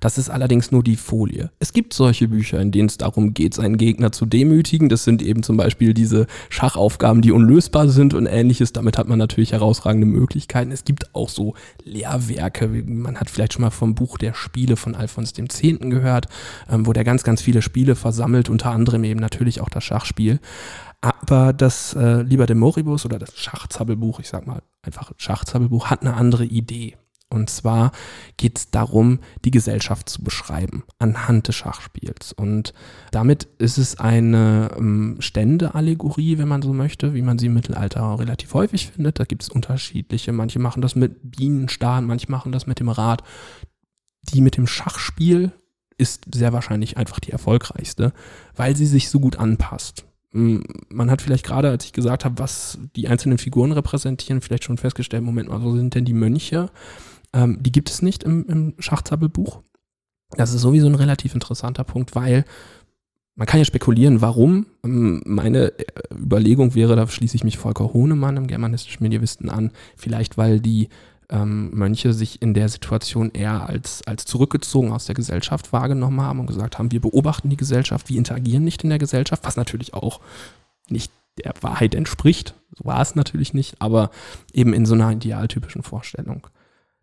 Das ist allerdings nur die Folie. Es gibt solche Bücher, in denen es darum geht, seinen Gegner zu demütigen. Das sind eben zum Beispiel diese Schachaufgaben, die unlösbar sind und ähnliches. Damit hat man natürlich herausragende Möglichkeiten. Es gibt auch so Lehrwerke. Man hat vielleicht schon mal vom Buch der Spiele von Alfons X. gehört, ähm, wo der ganz, ganz viele Spiele versammelt, unter anderem eben natürlich auch das Schach Schachspiel. Aber das äh, Liber de Moribus oder das Schachzabbelbuch, ich sag mal einfach Schachzabbelbuch, hat eine andere Idee. Und zwar geht es darum, die Gesellschaft zu beschreiben anhand des Schachspiels. Und damit ist es eine ähm, Ständeallegorie, wenn man so möchte, wie man sie im Mittelalter relativ häufig findet. Da gibt es unterschiedliche. Manche machen das mit Bienenstarren, manche machen das mit dem Rad. Die mit dem Schachspiel ist sehr wahrscheinlich einfach die erfolgreichste, weil sie sich so gut anpasst. Man hat vielleicht gerade, als ich gesagt habe, was die einzelnen Figuren repräsentieren, vielleicht schon festgestellt, Moment mal, wo sind denn die Mönche? Ähm, die gibt es nicht im, im Schachzabbelbuch. Das ist sowieso ein relativ interessanter Punkt, weil man kann ja spekulieren, warum. Ähm, meine äh, Überlegung wäre, da schließe ich mich Volker Hohnemann im germanistischen Medievisten an, vielleicht weil die ähm, Mönche sich in der Situation eher als, als zurückgezogen aus der Gesellschaft wahrgenommen haben und gesagt haben, wir beobachten die Gesellschaft, wir interagieren nicht in der Gesellschaft, was natürlich auch nicht der Wahrheit entspricht. So war es natürlich nicht, aber eben in so einer idealtypischen Vorstellung.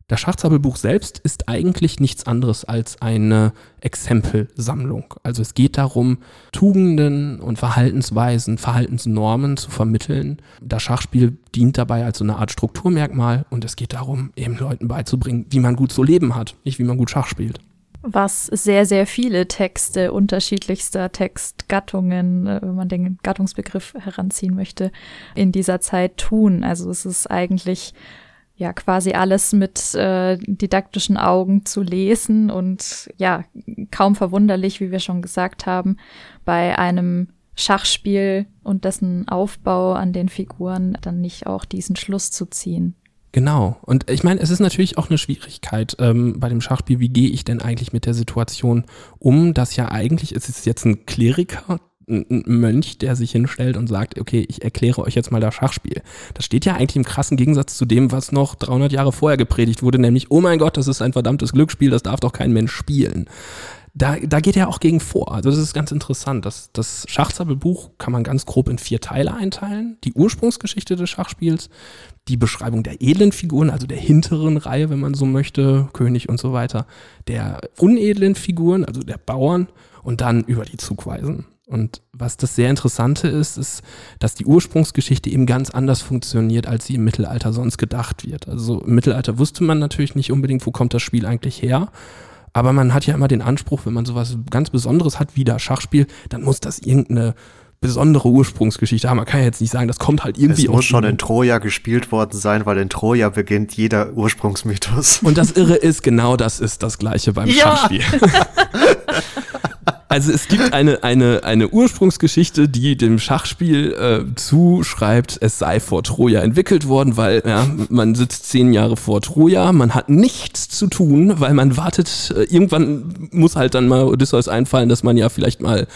Das Schachzabelbuch selbst ist eigentlich nichts anderes als eine Exempelsammlung. Also es geht darum, Tugenden und Verhaltensweisen, Verhaltensnormen zu vermitteln. Das Schachspiel dient dabei als so eine Art Strukturmerkmal und es geht darum, eben Leuten beizubringen, wie man gut zu leben hat, nicht wie man gut Schach spielt was sehr, sehr viele Texte unterschiedlichster Textgattungen, äh, wenn man den Gattungsbegriff heranziehen möchte, in dieser Zeit tun. Also es ist eigentlich ja quasi alles mit äh, didaktischen Augen zu lesen und ja, kaum verwunderlich, wie wir schon gesagt haben, bei einem Schachspiel und dessen Aufbau an den Figuren dann nicht auch diesen Schluss zu ziehen. Genau. Und ich meine, es ist natürlich auch eine Schwierigkeit ähm, bei dem Schachspiel, wie gehe ich denn eigentlich mit der Situation um, dass ja eigentlich, es ist jetzt ein Kleriker, ein Mönch, der sich hinstellt und sagt, okay, ich erkläre euch jetzt mal das Schachspiel. Das steht ja eigentlich im krassen Gegensatz zu dem, was noch 300 Jahre vorher gepredigt wurde, nämlich, oh mein Gott, das ist ein verdammtes Glücksspiel, das darf doch kein Mensch spielen. Da, da geht er auch gegen vor. Also das ist ganz interessant. Das, das Schachzabbelbuch kann man ganz grob in vier Teile einteilen. Die Ursprungsgeschichte des Schachspiels, die Beschreibung der edlen Figuren, also der hinteren Reihe, wenn man so möchte, König und so weiter, der unedlen Figuren, also der Bauern und dann über die Zugweisen. Und was das sehr Interessante ist, ist, dass die Ursprungsgeschichte eben ganz anders funktioniert, als sie im Mittelalter sonst gedacht wird. Also im Mittelalter wusste man natürlich nicht unbedingt, wo kommt das Spiel eigentlich her. Aber man hat ja immer den Anspruch, wenn man sowas ganz Besonderes hat wie das Schachspiel, dann muss das irgendeine besondere Ursprungsgeschichte haben. Man kann ja jetzt nicht sagen, das kommt halt irgendwie Es muss schon in Troja gespielt worden sein, weil in Troja beginnt jeder Ursprungsmythos. Und das Irre ist, genau das ist das Gleiche beim ja. Schachspiel. Also es gibt eine, eine, eine Ursprungsgeschichte, die dem Schachspiel äh, zuschreibt, es sei vor Troja entwickelt worden, weil ja, man sitzt zehn Jahre vor Troja, man hat nichts zu tun, weil man wartet, äh, irgendwann muss halt dann mal Odysseus einfallen, dass man ja vielleicht mal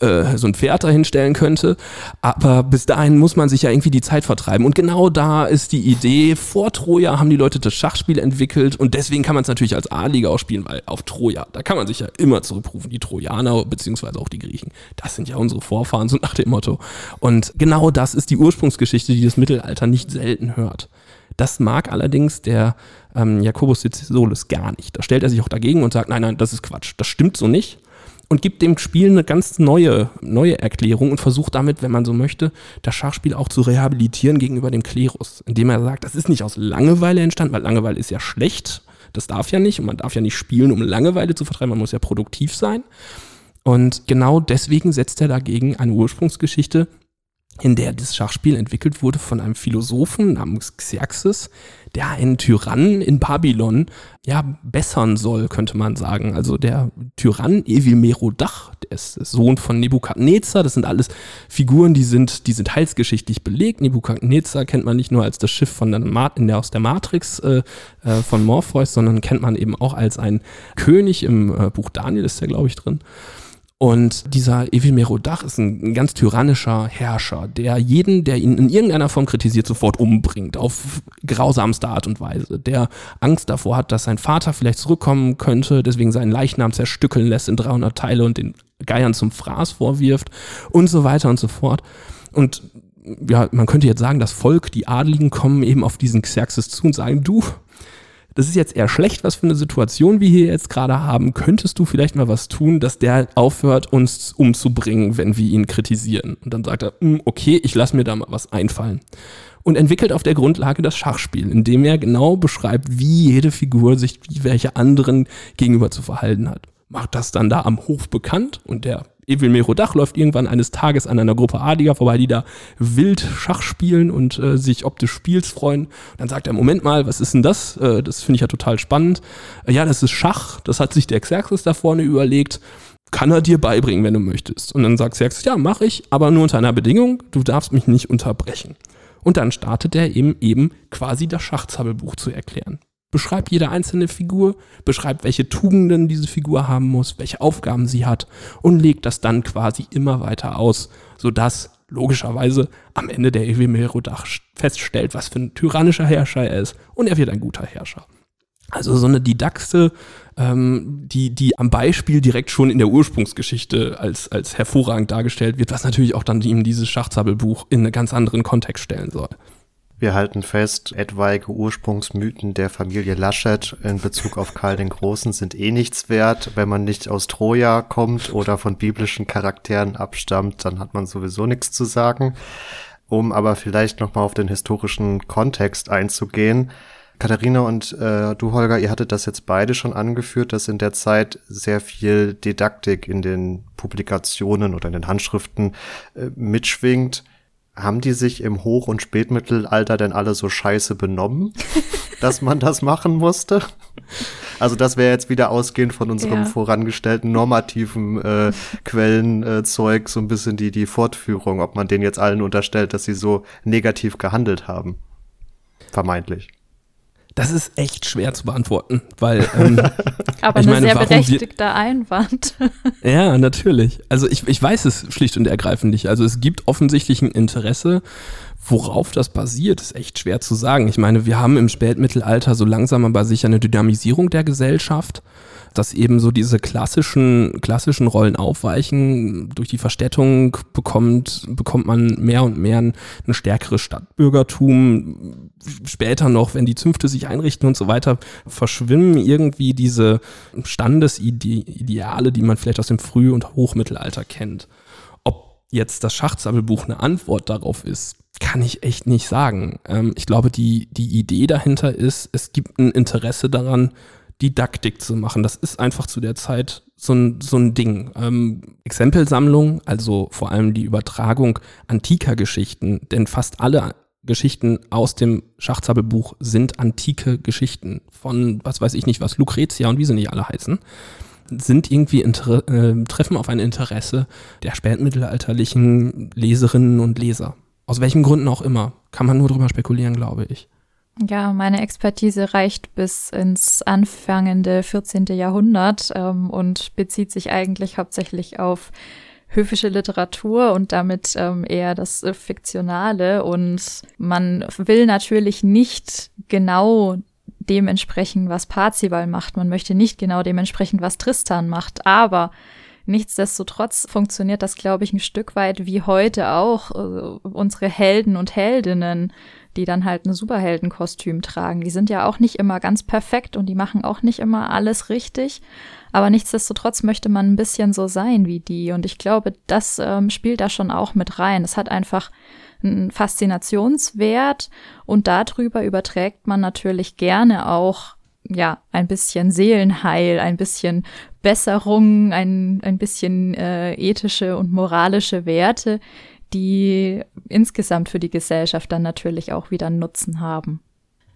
äh, so ein Pferd dahinstellen könnte. Aber bis dahin muss man sich ja irgendwie die Zeit vertreiben. Und genau da ist die Idee, vor Troja haben die Leute das Schachspiel entwickelt und deswegen kann man es natürlich als A-Liga auch spielen, weil auf Troja, da kann man sich ja immer zurückrufen, die Trojaner beziehungsweise auch die Griechen. Das sind ja unsere Vorfahren, so nach dem Motto. Und genau das ist die Ursprungsgeschichte, die das Mittelalter nicht selten hört. Das mag allerdings der ähm, Jakobus Sizisolus gar nicht. Da stellt er sich auch dagegen und sagt, nein, nein, das ist Quatsch. Das stimmt so nicht. Und gibt dem Spiel eine ganz neue, neue Erklärung und versucht damit, wenn man so möchte, das Schachspiel auch zu rehabilitieren gegenüber dem Klerus. Indem er sagt, das ist nicht aus Langeweile entstanden, weil Langeweile ist ja schlecht. Das darf ja nicht. Und man darf ja nicht spielen, um Langeweile zu vertreiben. Man muss ja produktiv sein. Und genau deswegen setzt er dagegen eine Ursprungsgeschichte, in der das Schachspiel entwickelt wurde von einem Philosophen namens Xerxes, der einen Tyrannen in Babylon ja bessern soll, könnte man sagen. Also der Tyrann Evil Merodach, der ist Sohn von Nebukadnezar. Das sind alles Figuren, die sind, die sind heilsgeschichtlich belegt. Nebukadnezar kennt man nicht nur als das Schiff von der, Ma der aus der Matrix äh, äh, von Morpheus, sondern kennt man eben auch als ein König im äh, Buch Daniel ist der, glaube ich, drin. Und dieser Evil Merodach ist ein, ein, ganz tyrannischer Herrscher, der jeden, der ihn in irgendeiner Form kritisiert, sofort umbringt, auf grausamste Art und Weise, der Angst davor hat, dass sein Vater vielleicht zurückkommen könnte, deswegen seinen Leichnam zerstückeln lässt in 300 Teile und den Geiern zum Fraß vorwirft und so weiter und so fort. Und ja, man könnte jetzt sagen, das Volk, die Adligen kommen eben auf diesen Xerxes zu und sagen, du, das ist jetzt eher schlecht, was für eine Situation wir hier jetzt gerade haben. Könntest du vielleicht mal was tun, dass der aufhört, uns umzubringen, wenn wir ihn kritisieren? Und dann sagt er, hm, okay, ich lasse mir da mal was einfallen. Und entwickelt auf der Grundlage das Schachspiel, indem er genau beschreibt, wie jede Figur sich wie welche anderen gegenüber zu verhalten hat. Macht das dann da am Hof bekannt und der Evil Merodach läuft irgendwann eines Tages an einer Gruppe Adliger vorbei, die da wild Schach spielen und äh, sich ob des Spiels freuen. Und dann sagt er, Moment mal, was ist denn das? Äh, das finde ich ja total spannend. Äh, ja, das ist Schach. Das hat sich der Xerxes da vorne überlegt. Kann er dir beibringen, wenn du möchtest. Und dann sagt Xerxes, ja, mache ich, aber nur unter einer Bedingung, du darfst mich nicht unterbrechen. Und dann startet er eben eben quasi das Schachzabbelbuch zu erklären beschreibt jede einzelne Figur, beschreibt, welche Tugenden diese Figur haben muss, welche Aufgaben sie hat und legt das dann quasi immer weiter aus, sodass logischerweise am Ende der Ewe Merodach feststellt, was für ein tyrannischer Herrscher er ist und er wird ein guter Herrscher. Also so eine Didaxe, ähm, die, die am Beispiel direkt schon in der Ursprungsgeschichte als, als hervorragend dargestellt wird, was natürlich auch dann ihm dieses Schachzabbelbuch in einen ganz anderen Kontext stellen soll. Wir halten fest, etwaige Ursprungsmythen der Familie Laschet in Bezug auf Karl den Großen sind eh nichts wert. Wenn man nicht aus Troja kommt oder von biblischen Charakteren abstammt, dann hat man sowieso nichts zu sagen. Um aber vielleicht nochmal auf den historischen Kontext einzugehen. Katharina und äh, du, Holger, ihr hattet das jetzt beide schon angeführt, dass in der Zeit sehr viel Didaktik in den Publikationen oder in den Handschriften äh, mitschwingt haben die sich im Hoch- und Spätmittelalter denn alle so scheiße benommen, dass man das machen musste? Also das wäre jetzt wieder ausgehend von unserem ja. vorangestellten normativen äh, Quellenzeug äh, so ein bisschen die, die Fortführung, ob man denen jetzt allen unterstellt, dass sie so negativ gehandelt haben. Vermeintlich. Das ist echt schwer zu beantworten, weil. Ähm, Aber eine meine, sehr berechtigter Einwand. ja, natürlich. Also ich, ich weiß es schlicht und ergreifend nicht. Also es gibt offensichtlich ein Interesse, worauf das basiert, ist echt schwer zu sagen. Ich meine, wir haben im Spätmittelalter so langsam aber sicher eine Dynamisierung der Gesellschaft dass eben so diese klassischen, klassischen Rollen aufweichen. Durch die Verstädtung bekommt, bekommt man mehr und mehr ein, ein stärkeres Stadtbürgertum. Später noch, wenn die Zünfte sich einrichten und so weiter, verschwimmen irgendwie diese Standesideale, die man vielleicht aus dem Früh- und Hochmittelalter kennt. Ob jetzt das Schachzabbelbuch eine Antwort darauf ist, kann ich echt nicht sagen. Ähm, ich glaube, die, die Idee dahinter ist, es gibt ein Interesse daran, Didaktik zu machen. Das ist einfach zu der Zeit so ein, so ein Ding. Ähm, Exempelsammlung, also vor allem die Übertragung antiker Geschichten, denn fast alle Geschichten aus dem Schachzabbelbuch sind antike Geschichten von, was weiß ich nicht was, Lucretia und wie sie nicht alle heißen, sind irgendwie Inter äh, treffen auf ein Interesse der spätmittelalterlichen Leserinnen und Leser. Aus welchen Gründen auch immer. Kann man nur drüber spekulieren, glaube ich. Ja, meine Expertise reicht bis ins anfangende 14. Jahrhundert ähm, und bezieht sich eigentlich hauptsächlich auf höfische Literatur und damit ähm, eher das Fiktionale. Und man will natürlich nicht genau dementsprechend, was Parzival macht. Man möchte nicht genau dementsprechend, was Tristan macht. Aber Nichtsdestotrotz funktioniert das, glaube ich, ein Stück weit wie heute auch. Äh, unsere Helden und Heldinnen die dann halt ein Superheldenkostüm tragen. Die sind ja auch nicht immer ganz perfekt und die machen auch nicht immer alles richtig. Aber nichtsdestotrotz möchte man ein bisschen so sein wie die. Und ich glaube, das ähm, spielt da schon auch mit rein. Es hat einfach einen Faszinationswert und darüber überträgt man natürlich gerne auch ja, ein bisschen Seelenheil, ein bisschen Besserung, ein, ein bisschen äh, ethische und moralische Werte, die insgesamt für die Gesellschaft dann natürlich auch wieder Nutzen haben.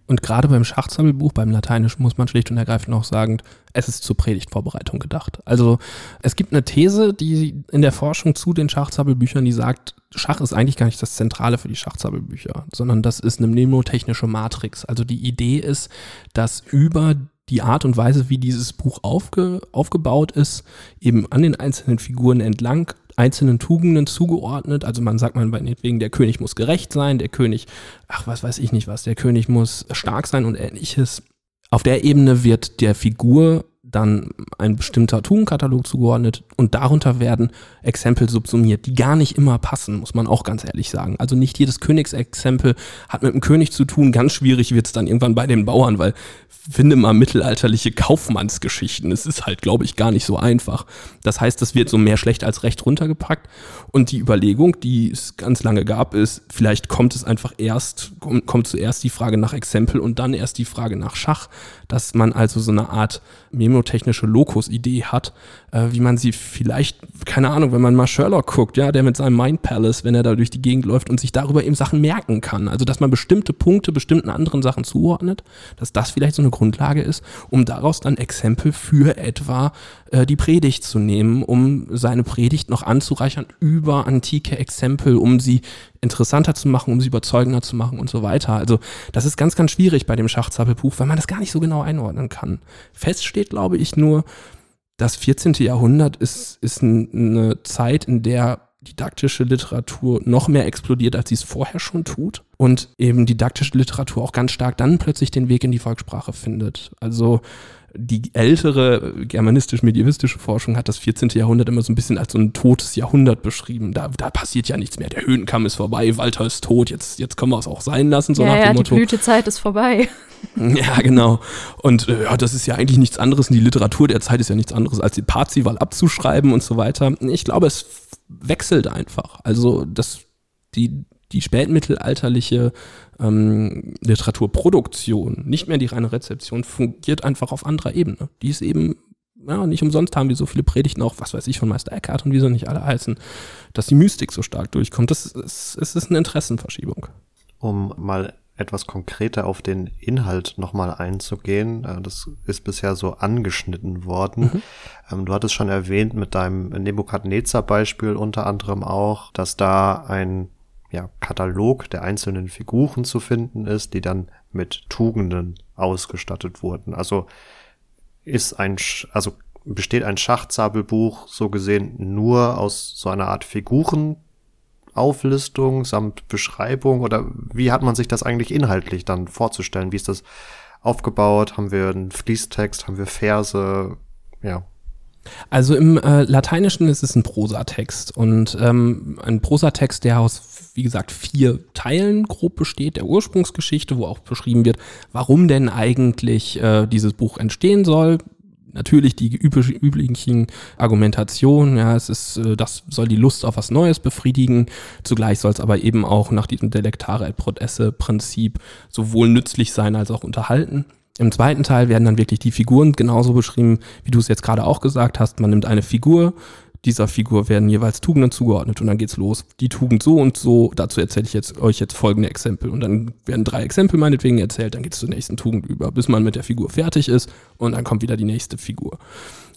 Und gerade beim Schachsammelbuch, beim Lateinischen muss man schlicht und ergreifend auch sagen, es ist zur Predigtvorbereitung gedacht. Also es gibt eine These, die in der Forschung zu den Schachsammelbüchern, die sagt, Schach ist eigentlich gar nicht das Zentrale für die Schachsammelbücher, sondern das ist eine mnemotechnische Matrix. Also die Idee ist, dass über die Art und Weise, wie dieses Buch aufge, aufgebaut ist, eben an den einzelnen Figuren entlang einzelnen Tugenden zugeordnet. Also man sagt man meinetwegen, der König muss gerecht sein, der König, ach was weiß ich nicht was, der König muss stark sein und ähnliches. Auf der Ebene wird der Figur dann ein bestimmter Tugendkatalog zugeordnet und darunter werden Exempel subsumiert, die gar nicht immer passen, muss man auch ganz ehrlich sagen. Also nicht jedes Königsexempel hat mit dem König zu tun. Ganz schwierig wird es dann irgendwann bei den Bauern, weil finde mal mittelalterliche Kaufmannsgeschichten. Es ist halt, glaube ich, gar nicht so einfach. Das heißt, das wird so mehr schlecht als recht runtergepackt. Und die Überlegung, die es ganz lange gab, ist, vielleicht kommt es einfach erst, kommt zuerst die Frage nach Exempel und dann erst die Frage nach Schach, dass man also so eine Art memotechnische Lokus-Idee hat, äh, wie man sie vielleicht, keine Ahnung, wenn man mal Sherlock guckt, ja, der mit seinem Mind Palace, wenn er da durch die Gegend läuft und sich darüber eben Sachen merken kann. Also, dass man bestimmte Punkte bestimmten anderen Sachen zuordnet, dass das vielleicht so eine Grundlage ist, um daraus dann Exempel für etwa äh, die Predigt zu nehmen, um seine Predigt noch anzureichern über antike Exempel, um sie interessanter zu machen, um sie überzeugender zu machen und so weiter. Also das ist ganz, ganz schwierig bei dem Schachzappelbuch, weil man das gar nicht so genau einordnen kann. Fest steht, glaube ich, nur, das 14. Jahrhundert ist, ist eine Zeit, in der didaktische Literatur noch mehr explodiert, als sie es vorher schon tut. Und eben didaktische Literatur auch ganz stark dann plötzlich den Weg in die Volkssprache findet. Also die ältere germanistisch-medievistische Forschung hat das 14. Jahrhundert immer so ein bisschen als so ein totes Jahrhundert beschrieben. Da, da passiert ja nichts mehr. Der Höhenkamm ist vorbei, Walter ist tot, jetzt, jetzt können wir es auch sein lassen, so ja, nach dem ja, Motto. Die Blütezeit ist vorbei. Ja, genau. Und äh, ja, das ist ja eigentlich nichts anderes. Und die Literatur der Zeit ist ja nichts anderes, als die Parzival abzuschreiben und so weiter. Ich glaube, es wechselt einfach. Also das, die, die spätmittelalterliche ähm, Literaturproduktion, nicht mehr die reine Rezeption, fungiert einfach auf anderer Ebene. Die ist eben, ja, nicht umsonst haben wir so viele Predigten auch, was weiß ich, von Meister Eckhart und wie so nicht alle heißen, dass die Mystik so stark durchkommt. Das ist, es ist eine Interessenverschiebung. Um mal etwas konkreter auf den Inhalt nochmal einzugehen. Äh, das ist bisher so angeschnitten worden. Mhm. Ähm, du hattest schon erwähnt mit deinem Nebukadnezar-Beispiel unter anderem auch, dass da ein ja, Katalog der einzelnen Figuren zu finden ist, die dann mit Tugenden ausgestattet wurden. Also ist ein, also besteht ein Schachzabelbuch so gesehen nur aus so einer Art Figurenauflistung samt Beschreibung oder wie hat man sich das eigentlich inhaltlich dann vorzustellen? Wie ist das aufgebaut? Haben wir einen Fließtext? Haben wir Verse? Ja. Also im äh, Lateinischen ist es ein Prosatext und ähm, ein Prosatext, der aus, wie gesagt, vier Teilen grob besteht, der Ursprungsgeschichte, wo auch beschrieben wird, warum denn eigentlich äh, dieses Buch entstehen soll. Natürlich die üblichen Argumentationen, ja, es ist, äh, das soll die Lust auf was Neues befriedigen. Zugleich soll es aber eben auch nach diesem Delectare et Prodesse Prinzip sowohl nützlich sein als auch unterhalten. Im zweiten Teil werden dann wirklich die Figuren genauso beschrieben, wie du es jetzt gerade auch gesagt hast. Man nimmt eine Figur, dieser Figur werden jeweils Tugenden zugeordnet und dann geht's los. Die Tugend so und so, dazu erzähle ich jetzt euch jetzt folgende Exempel. Und dann werden drei Exempel meinetwegen erzählt, dann geht's zur nächsten Tugend über, bis man mit der Figur fertig ist und dann kommt wieder die nächste Figur.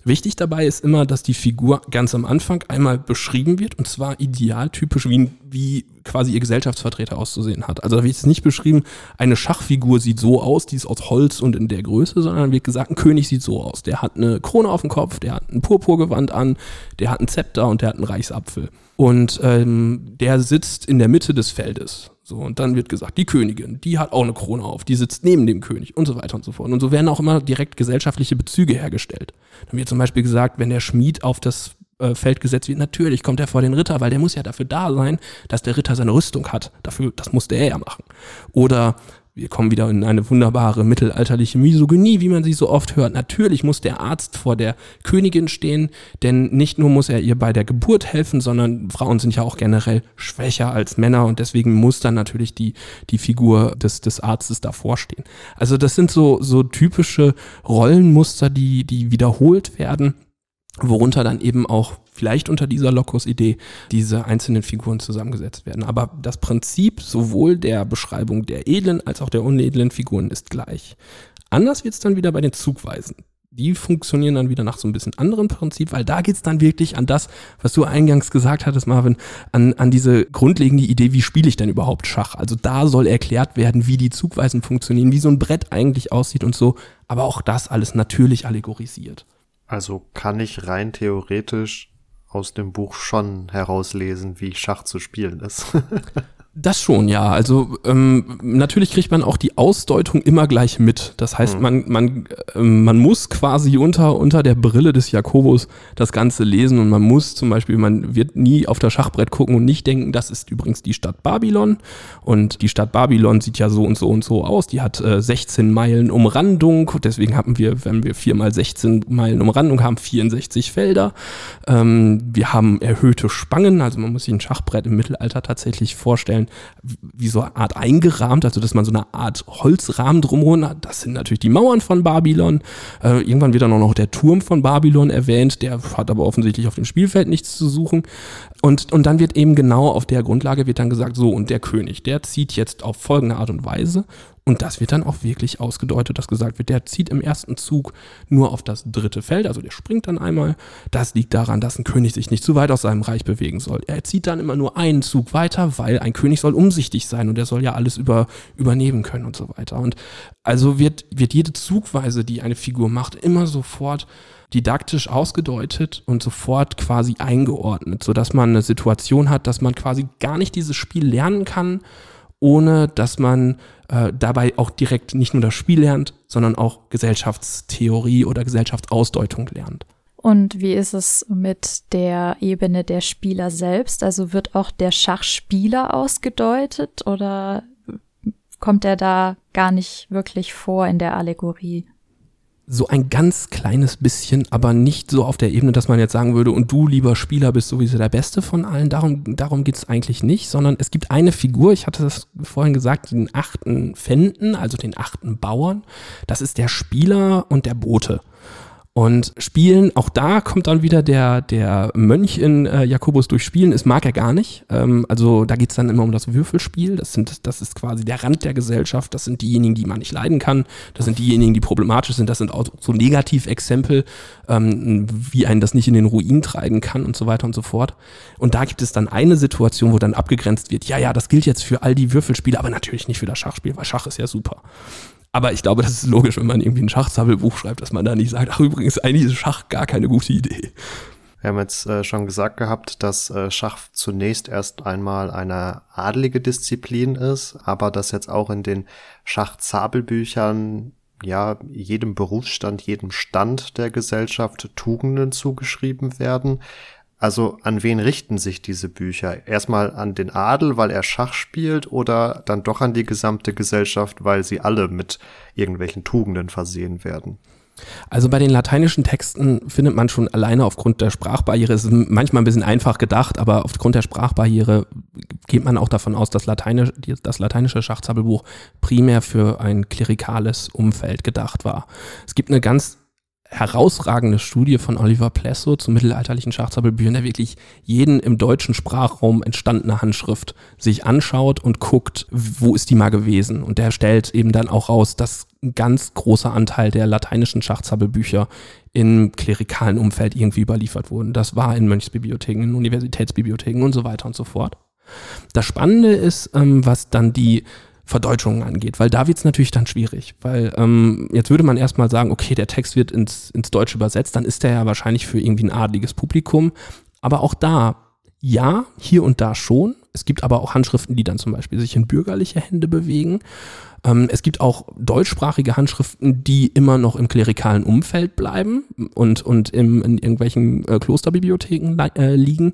Wichtig dabei ist immer, dass die Figur ganz am Anfang einmal beschrieben wird und zwar idealtypisch, wie, wie quasi ihr Gesellschaftsvertreter auszusehen hat. Also da wird jetzt nicht beschrieben, eine Schachfigur sieht so aus, die ist aus Holz und in der Größe, sondern wird gesagt, ein König sieht so aus. Der hat eine Krone auf dem Kopf, der hat ein Purpurgewand an, der hat ein Zepter und der hat einen Reichsapfel. Und ähm, der sitzt in der Mitte des Feldes. So, und dann wird gesagt, die Königin, die hat auch eine Krone auf, die sitzt neben dem König und so weiter und so fort. Und so werden auch immer direkt gesellschaftliche Bezüge hergestellt. Dann wird zum Beispiel gesagt, wenn der Schmied auf das äh, Feld gesetzt wird, natürlich kommt er vor den Ritter, weil der muss ja dafür da sein, dass der Ritter seine Rüstung hat. Dafür, das musste er ja machen. Oder wir kommen wieder in eine wunderbare mittelalterliche Misogynie, wie man sie so oft hört. Natürlich muss der Arzt vor der Königin stehen, denn nicht nur muss er ihr bei der Geburt helfen, sondern Frauen sind ja auch generell schwächer als Männer und deswegen muss dann natürlich die, die Figur des, des Arztes davor stehen. Also das sind so, so typische Rollenmuster, die, die wiederholt werden, worunter dann eben auch vielleicht unter dieser Locus-Idee diese einzelnen Figuren zusammengesetzt werden. Aber das Prinzip sowohl der Beschreibung der edlen als auch der unedlen Figuren ist gleich. Anders wird es dann wieder bei den Zugweisen die funktionieren dann wieder nach so ein bisschen anderen Prinzip, weil da geht's dann wirklich an das, was du eingangs gesagt hattest, Marvin, an, an diese grundlegende Idee, wie spiele ich denn überhaupt Schach? Also da soll erklärt werden, wie die Zugweisen funktionieren, wie so ein Brett eigentlich aussieht und so, aber auch das alles natürlich allegorisiert. Also kann ich rein theoretisch aus dem Buch schon herauslesen, wie Schach zu spielen ist. Das schon, ja. Also ähm, natürlich kriegt man auch die Ausdeutung immer gleich mit. Das heißt, mhm. man, man, äh, man muss quasi unter, unter der Brille des Jakobus das Ganze lesen und man muss zum Beispiel, man wird nie auf das Schachbrett gucken und nicht denken, das ist übrigens die Stadt Babylon. Und die Stadt Babylon sieht ja so und so und so aus. Die hat äh, 16 Meilen Umrandung. Deswegen haben wir, wenn wir 4 mal 16 Meilen Umrandung haben, 64 Felder. Ähm, wir haben erhöhte Spangen. Also man muss sich ein Schachbrett im Mittelalter tatsächlich vorstellen wie so eine Art eingerahmt, also dass man so eine Art Holzrahmen drumherum hat. Das sind natürlich die Mauern von Babylon. Äh, irgendwann wird dann auch noch der Turm von Babylon erwähnt, der hat aber offensichtlich auf dem Spielfeld nichts zu suchen. Und, und dann wird eben genau auf der Grundlage wird dann gesagt, so, und der König, der zieht jetzt auf folgende Art und Weise und das wird dann auch wirklich ausgedeutet, dass gesagt wird, der zieht im ersten Zug nur auf das dritte Feld, also der springt dann einmal. Das liegt daran, dass ein König sich nicht zu weit aus seinem Reich bewegen soll. Er zieht dann immer nur einen Zug weiter, weil ein König soll umsichtig sein und er soll ja alles über, übernehmen können und so weiter. Und also wird, wird jede Zugweise, die eine Figur macht, immer sofort didaktisch ausgedeutet und sofort quasi eingeordnet, sodass man eine Situation hat, dass man quasi gar nicht dieses Spiel lernen kann, ohne dass man äh, dabei auch direkt nicht nur das Spiel lernt, sondern auch Gesellschaftstheorie oder Gesellschaftsausdeutung lernt. Und wie ist es mit der Ebene der Spieler selbst? Also wird auch der Schachspieler ausgedeutet oder kommt er da gar nicht wirklich vor in der Allegorie? So ein ganz kleines bisschen, aber nicht so auf der Ebene, dass man jetzt sagen würde, und du, lieber Spieler, bist sowieso der Beste von allen. Darum, darum geht es eigentlich nicht, sondern es gibt eine Figur, ich hatte das vorhin gesagt, den achten Fenden, also den achten Bauern. Das ist der Spieler und der Bote. Und Spielen, auch da kommt dann wieder der, der Mönch in äh, Jakobus durch Spielen, das mag er gar nicht. Ähm, also da geht's dann immer um das Würfelspiel. Das, sind, das ist quasi der Rand der Gesellschaft. Das sind diejenigen, die man nicht leiden kann. Das sind diejenigen, die problematisch sind. Das sind auch so Negativexempel, ähm, wie einen das nicht in den Ruin treiben kann und so weiter und so fort. Und da gibt es dann eine Situation, wo dann abgegrenzt wird, ja, ja, das gilt jetzt für all die Würfelspiele, aber natürlich nicht für das Schachspiel, weil Schach ist ja super. Aber ich glaube, das ist logisch, wenn man irgendwie ein Schachzappelbuch schreibt, dass man da nicht sagt, ach übrigens, eigentlich ist Schach gar keine gute Idee. Wir haben jetzt äh, schon gesagt gehabt, dass äh, Schach zunächst erst einmal eine adlige Disziplin ist, aber dass jetzt auch in den Schachzabelbüchern ja jedem Berufsstand, jedem Stand der Gesellschaft Tugenden zugeschrieben werden. Also an wen richten sich diese Bücher? Erstmal an den Adel, weil er Schach spielt, oder dann doch an die gesamte Gesellschaft, weil sie alle mit irgendwelchen Tugenden versehen werden? Also bei den lateinischen Texten findet man schon alleine aufgrund der Sprachbarriere, es ist manchmal ein bisschen einfach gedacht, aber aufgrund der Sprachbarriere geht man auch davon aus, dass Lateinisch, das lateinische Schachzabelbuch primär für ein klerikales Umfeld gedacht war. Es gibt eine ganz herausragende Studie von Oliver Plesso zum mittelalterlichen Schachzabelbüchern, der wirklich jeden im deutschen Sprachraum entstandene Handschrift sich anschaut und guckt, wo ist die mal gewesen. Und der stellt eben dann auch raus, dass ein ganz großer Anteil der lateinischen Schachzabelbücher im klerikalen Umfeld irgendwie überliefert wurden. Das war in Mönchsbibliotheken, in Universitätsbibliotheken und so weiter und so fort. Das Spannende ist, ähm, was dann die Verdeutschungen angeht, weil da wird es natürlich dann schwierig, weil ähm, jetzt würde man erstmal sagen, okay, der Text wird ins, ins Deutsche übersetzt, dann ist der ja wahrscheinlich für irgendwie ein adliges Publikum, aber auch da, ja, hier und da schon. Es gibt aber auch Handschriften, die dann zum Beispiel sich in bürgerliche Hände bewegen. Ähm, es gibt auch deutschsprachige Handschriften, die immer noch im klerikalen Umfeld bleiben und, und im, in irgendwelchen äh, Klosterbibliotheken äh, liegen.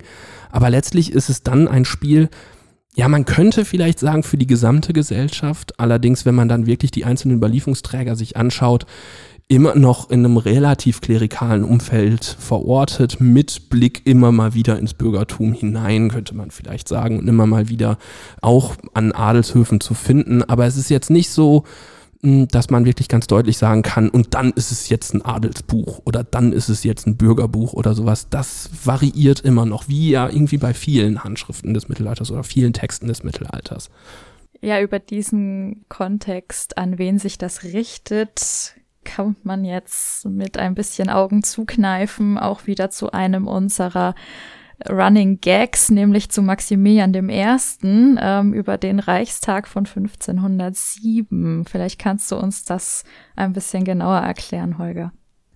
Aber letztlich ist es dann ein Spiel, ja, man könnte vielleicht sagen für die gesamte Gesellschaft, allerdings, wenn man dann wirklich die einzelnen Überlieferungsträger sich anschaut, immer noch in einem relativ klerikalen Umfeld verortet, mit Blick immer mal wieder ins Bürgertum hinein, könnte man vielleicht sagen, und immer mal wieder auch an Adelshöfen zu finden. Aber es ist jetzt nicht so, dass man wirklich ganz deutlich sagen kann, und dann ist es jetzt ein Adelsbuch oder dann ist es jetzt ein Bürgerbuch oder sowas. Das variiert immer noch, wie ja irgendwie bei vielen Handschriften des Mittelalters oder vielen Texten des Mittelalters. Ja, über diesen Kontext, an wen sich das richtet, kommt man jetzt mit ein bisschen Augen zukneifen auch wieder zu einem unserer Running Gags, nämlich zu Maximilian I. Ähm, über den Reichstag von 1507. Vielleicht kannst du uns das ein bisschen genauer erklären, Holger.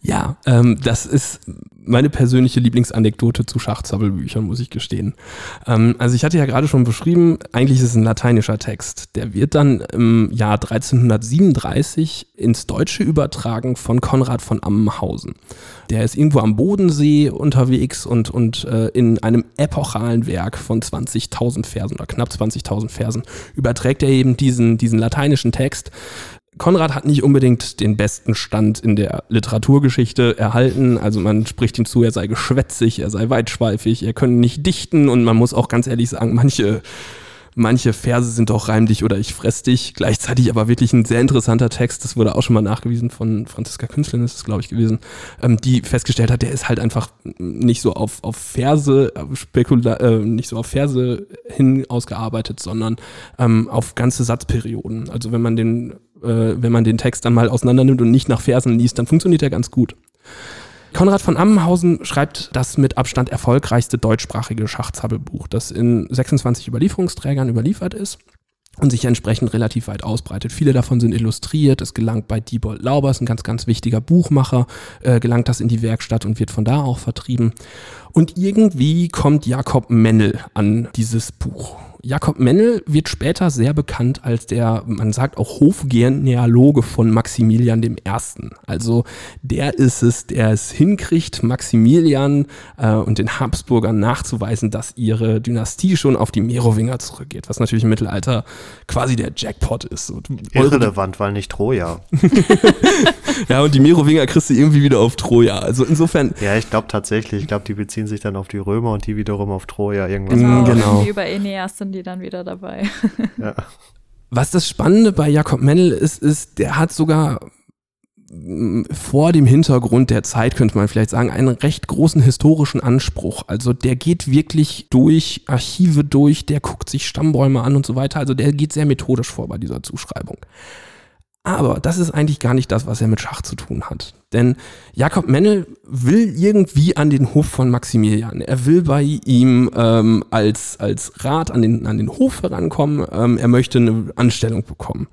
Ja, ähm, das ist meine persönliche Lieblingsanekdote zu Schachzappelbüchern, muss ich gestehen. Ähm, also ich hatte ja gerade schon beschrieben, eigentlich ist es ein lateinischer Text. Der wird dann im Jahr 1337 ins Deutsche übertragen von Konrad von Ammenhausen. Der ist irgendwo am Bodensee unterwegs und, und äh, in einem epochalen Werk von 20.000 Versen oder knapp 20.000 Versen überträgt er eben diesen, diesen lateinischen Text Konrad hat nicht unbedingt den besten Stand in der Literaturgeschichte erhalten. Also man spricht ihm zu, er sei geschwätzig, er sei weitschweifig, er könne nicht dichten und man muss auch ganz ehrlich sagen, manche, manche Verse sind doch reimlich oder ich fress dich. Gleichzeitig aber wirklich ein sehr interessanter Text, das wurde auch schon mal nachgewiesen von Franziska Künstlerin, ist es glaube ich gewesen, ähm, die festgestellt hat, der ist halt einfach nicht so auf, auf Verse, spekula äh, nicht so auf Verse hin ausgearbeitet, sondern ähm, auf ganze Satzperioden. Also wenn man den äh, wenn man den Text dann mal auseinander nimmt und nicht nach Versen liest, dann funktioniert er ganz gut. Konrad von Ammenhausen schreibt das mit Abstand erfolgreichste deutschsprachige Schachzappelbuch, das in 26 Überlieferungsträgern überliefert ist und sich entsprechend relativ weit ausbreitet. Viele davon sind illustriert. Es gelangt bei Diebold Laubers, ein ganz, ganz wichtiger Buchmacher, äh, gelangt das in die Werkstatt und wird von da auch vertrieben. Und irgendwie kommt Jakob Mennel an dieses Buch Jakob Mennel wird später sehr bekannt als der, man sagt auch Hofgenealoge von Maximilian I. Also der ist es, der es hinkriegt, Maximilian äh, und den Habsburgern nachzuweisen, dass ihre Dynastie schon auf die Merowinger zurückgeht, was natürlich im Mittelalter quasi der Jackpot ist. Und Irrelevant, weil nicht Troja. ja, und die Merowinger kriegst du irgendwie wieder auf Troja. Also insofern. Ja, ich glaube tatsächlich, ich glaube, die beziehen sich dann auf die Römer und die wiederum auf Troja irgendwas. Genau, genau. über Aeneas sind die dann wieder dabei. Ja. Was das Spannende bei Jakob Mennel ist, ist, der hat sogar mm, vor dem Hintergrund der Zeit, könnte man vielleicht sagen, einen recht großen historischen Anspruch. Also der geht wirklich durch Archive durch, der guckt sich Stammbäume an und so weiter. Also der geht sehr methodisch vor bei dieser Zuschreibung. Aber das ist eigentlich gar nicht das, was er mit Schach zu tun hat. Denn Jakob Mennel will irgendwie an den Hof von Maximilian. Er will bei ihm ähm, als, als Rat an den, an den Hof herankommen. Ähm, er möchte eine Anstellung bekommen.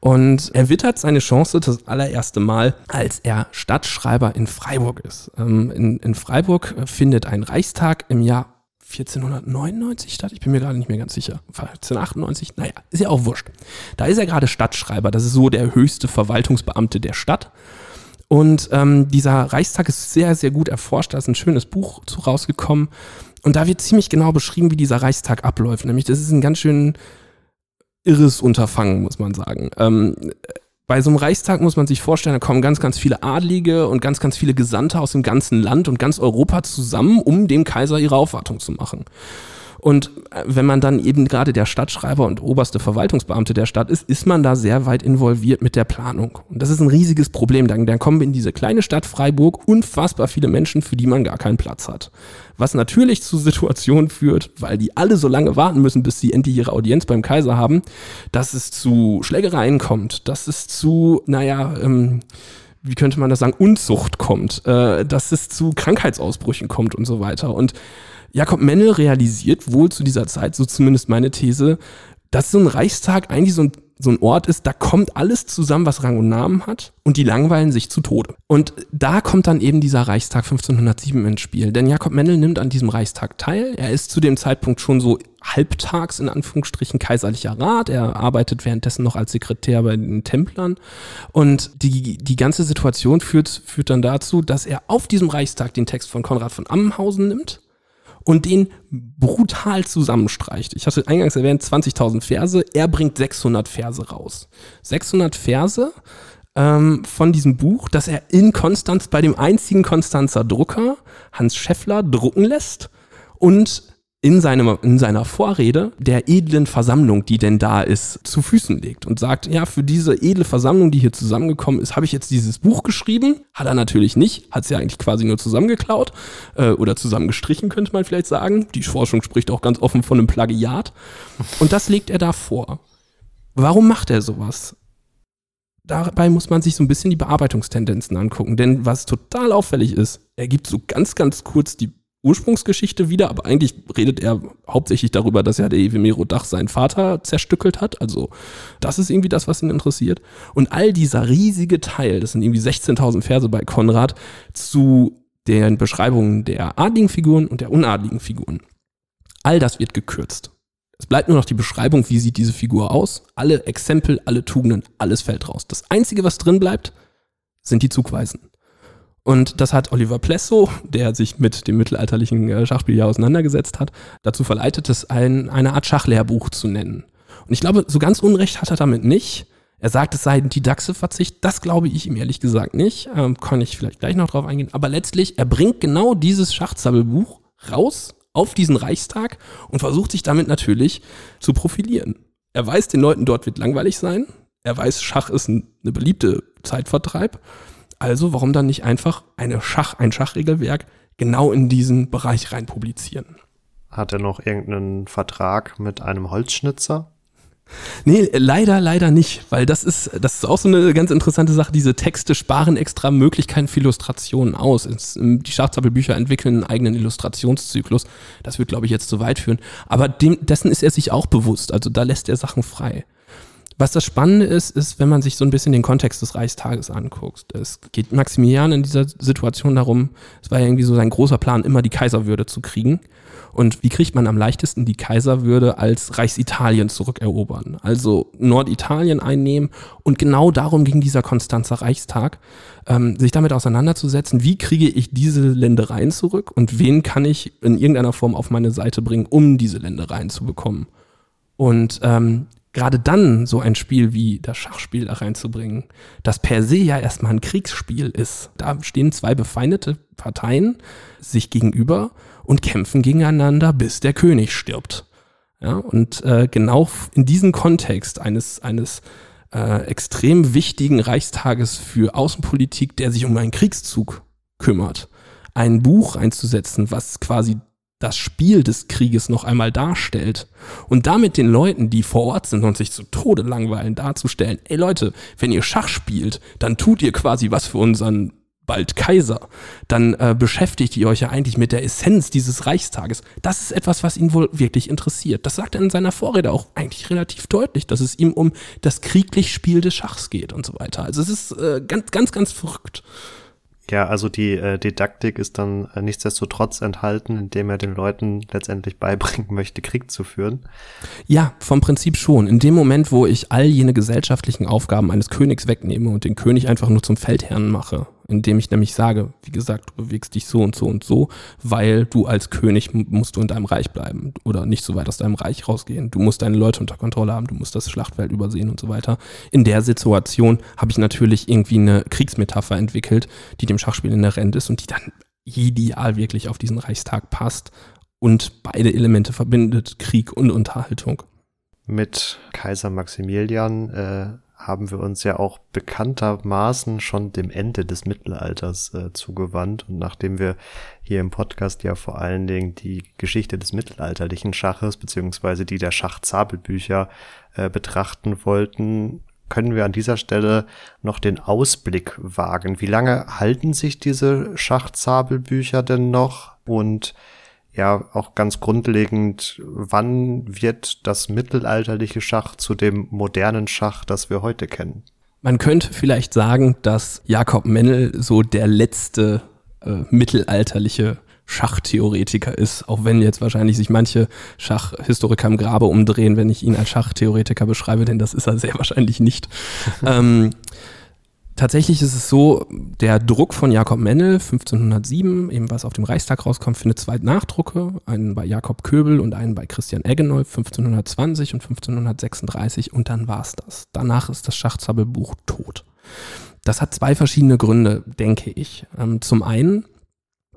Und er wittert seine Chance das allererste Mal, als er Stadtschreiber in Freiburg ist. Ähm, in, in Freiburg findet ein Reichstag im Jahr 1499 statt. Ich bin mir gerade nicht mehr ganz sicher. 1498, naja, ist ja auch wurscht. Da ist er gerade Stadtschreiber. Das ist so der höchste Verwaltungsbeamte der Stadt. Und ähm, dieser Reichstag ist sehr, sehr gut erforscht. Da ist ein schönes Buch zu rausgekommen. Und da wird ziemlich genau beschrieben, wie dieser Reichstag abläuft. Nämlich, das ist ein ganz schön irres Unterfangen, muss man sagen. Ähm, bei so einem Reichstag muss man sich vorstellen, da kommen ganz, ganz viele Adlige und ganz, ganz viele Gesandte aus dem ganzen Land und ganz Europa zusammen, um dem Kaiser ihre Aufwartung zu machen. Und äh, wenn man dann eben gerade der Stadtschreiber und oberste Verwaltungsbeamte der Stadt ist, ist man da sehr weit involviert mit der Planung. Und das ist ein riesiges Problem. Dann, dann kommen in diese kleine Stadt Freiburg unfassbar viele Menschen, für die man gar keinen Platz hat. Was natürlich zu Situationen führt, weil die alle so lange warten müssen, bis sie endlich ihre Audienz beim Kaiser haben, dass es zu Schlägereien kommt, dass es zu, naja, ähm, wie könnte man das sagen, Unzucht kommt, äh, dass es zu Krankheitsausbrüchen kommt und so weiter. Und Jakob Mennel realisiert wohl zu dieser Zeit, so zumindest meine These, dass so ein Reichstag eigentlich so ein, so ein Ort ist, da kommt alles zusammen, was Rang und Namen hat und die langweilen sich zu Tode. Und da kommt dann eben dieser Reichstag 1507 ins Spiel. Denn Jakob Mennel nimmt an diesem Reichstag teil. Er ist zu dem Zeitpunkt schon so halbtags in Anführungsstrichen kaiserlicher Rat. Er arbeitet währenddessen noch als Sekretär bei den Templern. Und die, die ganze Situation führt, führt dann dazu, dass er auf diesem Reichstag den Text von Konrad von Ammenhausen nimmt und den brutal zusammenstreicht. Ich hatte eingangs erwähnt, 20.000 Verse, er bringt 600 Verse raus. 600 Verse ähm, von diesem Buch, das er in Konstanz bei dem einzigen Konstanzer Drucker, Hans Scheffler, drucken lässt und in, seinem, in seiner Vorrede der edlen Versammlung, die denn da ist, zu Füßen legt und sagt, ja, für diese edle Versammlung, die hier zusammengekommen ist, habe ich jetzt dieses Buch geschrieben. Hat er natürlich nicht, hat es ja eigentlich quasi nur zusammengeklaut äh, oder zusammengestrichen, könnte man vielleicht sagen. Die Forschung spricht auch ganz offen von einem Plagiat. Und das legt er da vor. Warum macht er sowas? Dabei muss man sich so ein bisschen die Bearbeitungstendenzen angucken, denn was total auffällig ist, er gibt so ganz, ganz kurz die Ursprungsgeschichte wieder, aber eigentlich redet er hauptsächlich darüber, dass ja der Evemero Dach seinen Vater zerstückelt hat. Also das ist irgendwie das, was ihn interessiert. Und all dieser riesige Teil, das sind irgendwie 16.000 Verse bei Konrad, zu den Beschreibungen der adligen Figuren und der unadligen Figuren. All das wird gekürzt. Es bleibt nur noch die Beschreibung, wie sieht diese Figur aus. Alle Exempel, alle Tugenden, alles fällt raus. Das Einzige, was drin bleibt, sind die Zugweisen. Und das hat Oliver Plesso, der sich mit dem mittelalterlichen äh, Schachspiel ja auseinandergesetzt hat, dazu verleitet, es ein, eine Art Schachlehrbuch zu nennen. Und ich glaube, so ganz Unrecht hat er damit nicht. Er sagt, es sei ein Didaxe-Verzicht. Das glaube ich ihm ehrlich gesagt nicht. Ähm, kann ich vielleicht gleich noch drauf eingehen. Aber letztlich, er bringt genau dieses Schachzabbelbuch raus auf diesen Reichstag und versucht sich damit natürlich zu profilieren. Er weiß, den Leuten dort wird langweilig sein. Er weiß, Schach ist ein, eine beliebte Zeitvertreib. Also warum dann nicht einfach eine Schach, ein Schachregelwerk genau in diesen Bereich rein publizieren? Hat er noch irgendeinen Vertrag mit einem Holzschnitzer? Nee, leider, leider nicht, weil das ist, das ist auch so eine ganz interessante Sache. Diese Texte sparen extra Möglichkeiten für Illustrationen aus. Die Schachzappelbücher entwickeln einen eigenen Illustrationszyklus. Das wird, glaube ich, jetzt zu weit führen. Aber dem, dessen ist er sich auch bewusst. Also da lässt er Sachen frei. Was das Spannende ist, ist, wenn man sich so ein bisschen den Kontext des Reichstages anguckt. Es geht Maximilian in dieser Situation darum, es war ja irgendwie so sein großer Plan, immer die Kaiserwürde zu kriegen. Und wie kriegt man am leichtesten die Kaiserwürde als Reichsitalien zurückerobern? Also Norditalien einnehmen. Und genau darum ging dieser Konstanzer Reichstag, ähm, sich damit auseinanderzusetzen, wie kriege ich diese Ländereien zurück und wen kann ich in irgendeiner Form auf meine Seite bringen, um diese Ländereien zu bekommen. Und ähm, gerade dann so ein Spiel wie das Schachspiel da reinzubringen, das per se ja erstmal ein Kriegsspiel ist. Da stehen zwei befeindete Parteien sich gegenüber und kämpfen gegeneinander, bis der König stirbt. Ja, und äh, genau in diesem Kontext eines, eines äh, extrem wichtigen Reichstages für Außenpolitik, der sich um einen Kriegszug kümmert, ein Buch einzusetzen, was quasi das Spiel des Krieges noch einmal darstellt und damit den Leuten, die vor Ort sind und sich zu Tode langweilen, darzustellen, ey Leute, wenn ihr Schach spielt, dann tut ihr quasi was für unseren bald Kaiser, dann äh, beschäftigt ihr euch ja eigentlich mit der Essenz dieses Reichstages. Das ist etwas, was ihn wohl wirklich interessiert. Das sagt er in seiner Vorrede auch eigentlich relativ deutlich, dass es ihm um das krieglich Spiel des Schachs geht und so weiter. Also es ist äh, ganz, ganz, ganz verrückt. Ja, also die äh, Didaktik ist dann äh, nichtsdestotrotz enthalten, indem er den Leuten letztendlich beibringen möchte, Krieg zu führen. Ja, vom Prinzip schon. In dem Moment, wo ich all jene gesellschaftlichen Aufgaben eines Königs wegnehme und den König einfach nur zum Feldherrn mache, indem ich nämlich sage, wie gesagt, du bewegst dich so und so und so, weil du als König musst du in deinem Reich bleiben oder nicht so weit aus deinem Reich rausgehen. Du musst deine Leute unter Kontrolle haben, du musst das Schlachtfeld übersehen und so weiter. In der Situation habe ich natürlich irgendwie eine Kriegsmetapher entwickelt, die dem Schachspiel inhärent ist und die dann ideal wirklich auf diesen Reichstag passt und beide Elemente verbindet, Krieg und Unterhaltung. Mit Kaiser Maximilian äh, haben wir uns ja auch bekanntermaßen schon dem Ende des Mittelalters äh, zugewandt. Und nachdem wir hier im Podcast ja vor allen Dingen die Geschichte des mittelalterlichen Schaches beziehungsweise die der Schachzabelbücher äh, betrachten wollten, können wir an dieser Stelle noch den Ausblick wagen. Wie lange halten sich diese Schachzabelbücher denn noch? Und ja auch ganz grundlegend, wann wird das mittelalterliche Schach zu dem modernen Schach, das wir heute kennen? Man könnte vielleicht sagen, dass Jakob Mennel so der letzte äh, mittelalterliche Schachtheoretiker ist, auch wenn jetzt wahrscheinlich sich manche Schachhistoriker im Grabe umdrehen, wenn ich ihn als Schachtheoretiker beschreibe, denn das ist er sehr wahrscheinlich nicht. ähm, Tatsächlich ist es so, der Druck von Jakob Mennel 1507, eben was auf dem Reichstag rauskommt, findet zwei Nachdrucke, einen bei Jakob Köbel und einen bei Christian Eggenolf 1520 und 1536 und dann war's das. Danach ist das Schachzabbelbuch tot. Das hat zwei verschiedene Gründe, denke ich. Ähm, zum einen,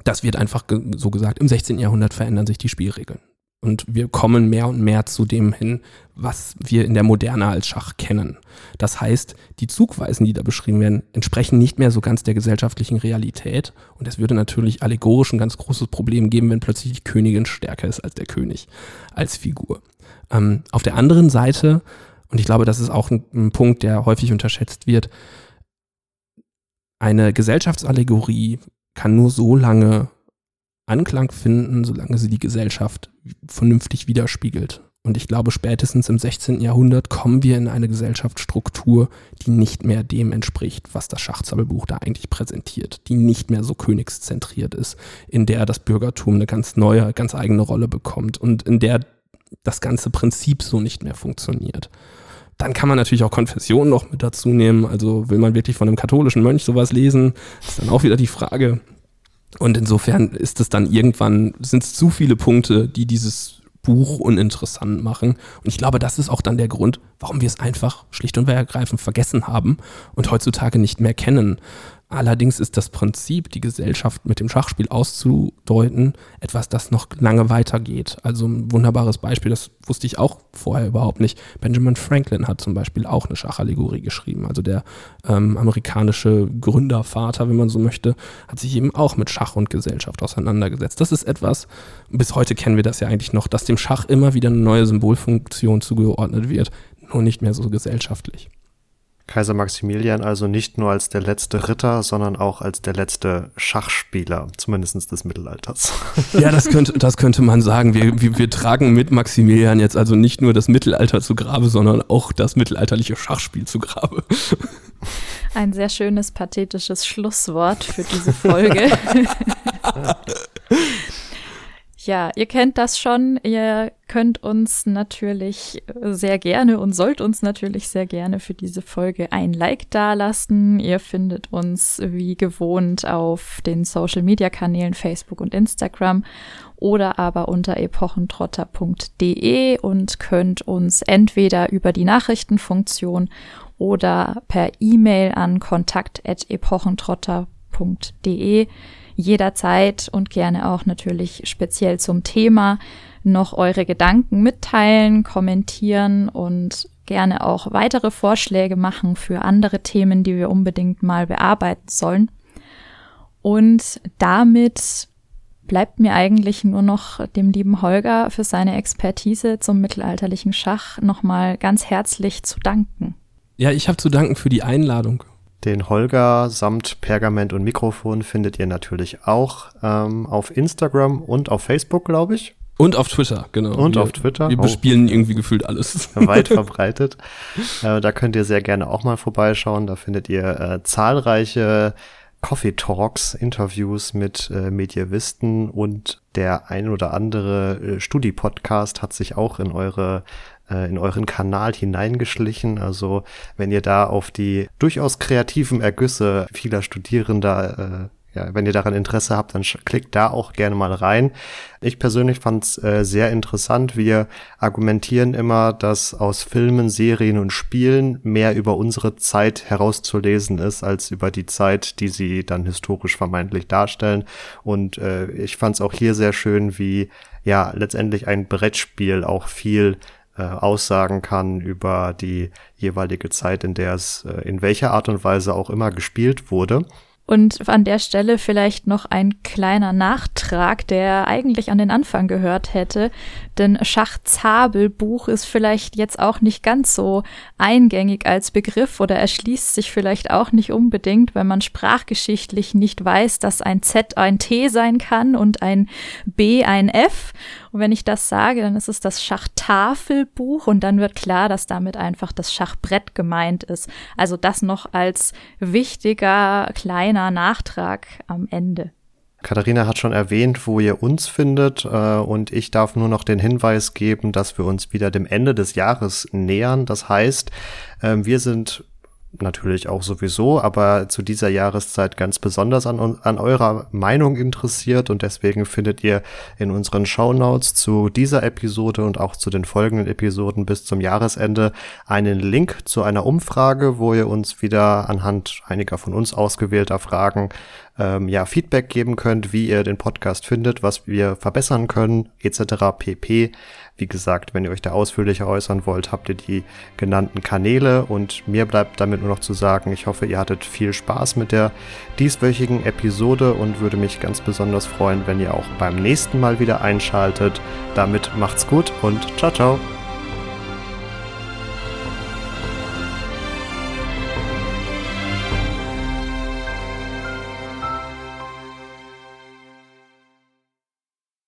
das wird einfach so gesagt, im 16. Jahrhundert verändern sich die Spielregeln. Und wir kommen mehr und mehr zu dem hin, was wir in der Moderne als Schach kennen. Das heißt, die Zugweisen, die da beschrieben werden, entsprechen nicht mehr so ganz der gesellschaftlichen Realität. Und es würde natürlich allegorisch ein ganz großes Problem geben, wenn plötzlich die Königin stärker ist als der König als Figur. Ähm, auf der anderen Seite, und ich glaube, das ist auch ein, ein Punkt, der häufig unterschätzt wird, eine Gesellschaftsallegorie kann nur so lange Anklang finden, solange sie die Gesellschaft vernünftig widerspiegelt. Und ich glaube, spätestens im 16. Jahrhundert kommen wir in eine Gesellschaftsstruktur, die nicht mehr dem entspricht, was das Schachzauberbuch da eigentlich präsentiert, die nicht mehr so königszentriert ist, in der das Bürgertum eine ganz neue, ganz eigene Rolle bekommt und in der das ganze Prinzip so nicht mehr funktioniert. Dann kann man natürlich auch Konfessionen noch mit dazu nehmen. Also will man wirklich von einem katholischen Mönch sowas lesen, ist dann auch wieder die Frage. Und insofern ist es dann irgendwann, sind es zu viele Punkte, die dieses Buch uninteressant machen. Und ich glaube, das ist auch dann der Grund, warum wir es einfach schlicht und ergreifend vergessen haben und heutzutage nicht mehr kennen. Allerdings ist das Prinzip, die Gesellschaft mit dem Schachspiel auszudeuten, etwas, das noch lange weitergeht. Also ein wunderbares Beispiel, das wusste ich auch vorher überhaupt nicht. Benjamin Franklin hat zum Beispiel auch eine Schachallegorie geschrieben. Also der ähm, amerikanische Gründervater, wenn man so möchte, hat sich eben auch mit Schach und Gesellschaft auseinandergesetzt. Das ist etwas, bis heute kennen wir das ja eigentlich noch, dass dem Schach immer wieder eine neue Symbolfunktion zugeordnet wird, nur nicht mehr so gesellschaftlich. Kaiser Maximilian also nicht nur als der letzte Ritter, sondern auch als der letzte Schachspieler, zumindest des Mittelalters. Ja, das könnte, das könnte man sagen. Wir, wir, wir tragen mit Maximilian jetzt also nicht nur das Mittelalter zu Grabe, sondern auch das mittelalterliche Schachspiel zu Grabe. Ein sehr schönes, pathetisches Schlusswort für diese Folge. Ja, ihr kennt das schon. Ihr könnt uns natürlich sehr gerne und sollt uns natürlich sehr gerne für diese Folge ein Like dalassen. Ihr findet uns wie gewohnt auf den Social Media Kanälen Facebook und Instagram oder aber unter epochentrotter.de und könnt uns entweder über die Nachrichtenfunktion oder per E-Mail an kontakt.epochentrotter.de jederzeit und gerne auch natürlich speziell zum Thema noch eure Gedanken mitteilen, kommentieren und gerne auch weitere Vorschläge machen für andere Themen, die wir unbedingt mal bearbeiten sollen. Und damit bleibt mir eigentlich nur noch dem lieben Holger für seine Expertise zum mittelalterlichen Schach nochmal ganz herzlich zu danken. Ja, ich habe zu danken für die Einladung. Den Holger samt Pergament und Mikrofon findet ihr natürlich auch ähm, auf Instagram und auf Facebook, glaube ich. Und auf Twitter, genau. Und wir, auf Twitter. Wir bespielen oh. irgendwie gefühlt alles. Weit verbreitet. äh, da könnt ihr sehr gerne auch mal vorbeischauen. Da findet ihr äh, zahlreiche Coffee Talks, Interviews mit äh, Medievisten und der ein oder andere äh, Studi-Podcast hat sich auch in eure äh, in euren Kanal hineingeschlichen. Also wenn ihr da auf die durchaus kreativen Ergüsse vieler Studierender äh, ja, wenn ihr daran Interesse habt, dann klickt da auch gerne mal rein. Ich persönlich fand es äh, sehr interessant. Wir argumentieren immer, dass aus Filmen, Serien und Spielen mehr über unsere Zeit herauszulesen ist, als über die Zeit, die sie dann historisch vermeintlich darstellen. Und äh, ich fand es auch hier sehr schön, wie ja letztendlich ein Brettspiel auch viel äh, aussagen kann über die jeweilige Zeit, in der es äh, in welcher Art und Weise auch immer gespielt wurde. Und an der Stelle vielleicht noch ein kleiner Nachtrag, der eigentlich an den Anfang gehört hätte. Denn Schachzabelbuch ist vielleicht jetzt auch nicht ganz so eingängig als Begriff oder erschließt sich vielleicht auch nicht unbedingt, wenn man sprachgeschichtlich nicht weiß, dass ein Z ein T sein kann und ein B ein F. Und wenn ich das sage, dann ist es das Schachtafelbuch und dann wird klar, dass damit einfach das Schachbrett gemeint ist. Also das noch als wichtiger kleiner Nachtrag am Ende. Katharina hat schon erwähnt, wo ihr uns findet äh, und ich darf nur noch den Hinweis geben, dass wir uns wieder dem Ende des Jahres nähern. Das heißt, äh, wir sind natürlich auch sowieso, aber zu dieser Jahreszeit ganz besonders an, an eurer Meinung interessiert und deswegen findet ihr in unseren Show Notes zu dieser Episode und auch zu den folgenden Episoden bis zum Jahresende einen Link zu einer Umfrage, wo ihr uns wieder anhand einiger von uns ausgewählter Fragen ähm, ja, Feedback geben könnt, wie ihr den Podcast findet, was wir verbessern können, etc. pp. Wie gesagt, wenn ihr euch da ausführlicher äußern wollt, habt ihr die genannten Kanäle und mir bleibt damit nur noch zu sagen, ich hoffe, ihr hattet viel Spaß mit der dieswöchigen Episode und würde mich ganz besonders freuen, wenn ihr auch beim nächsten Mal wieder einschaltet. Damit macht's gut und ciao, ciao.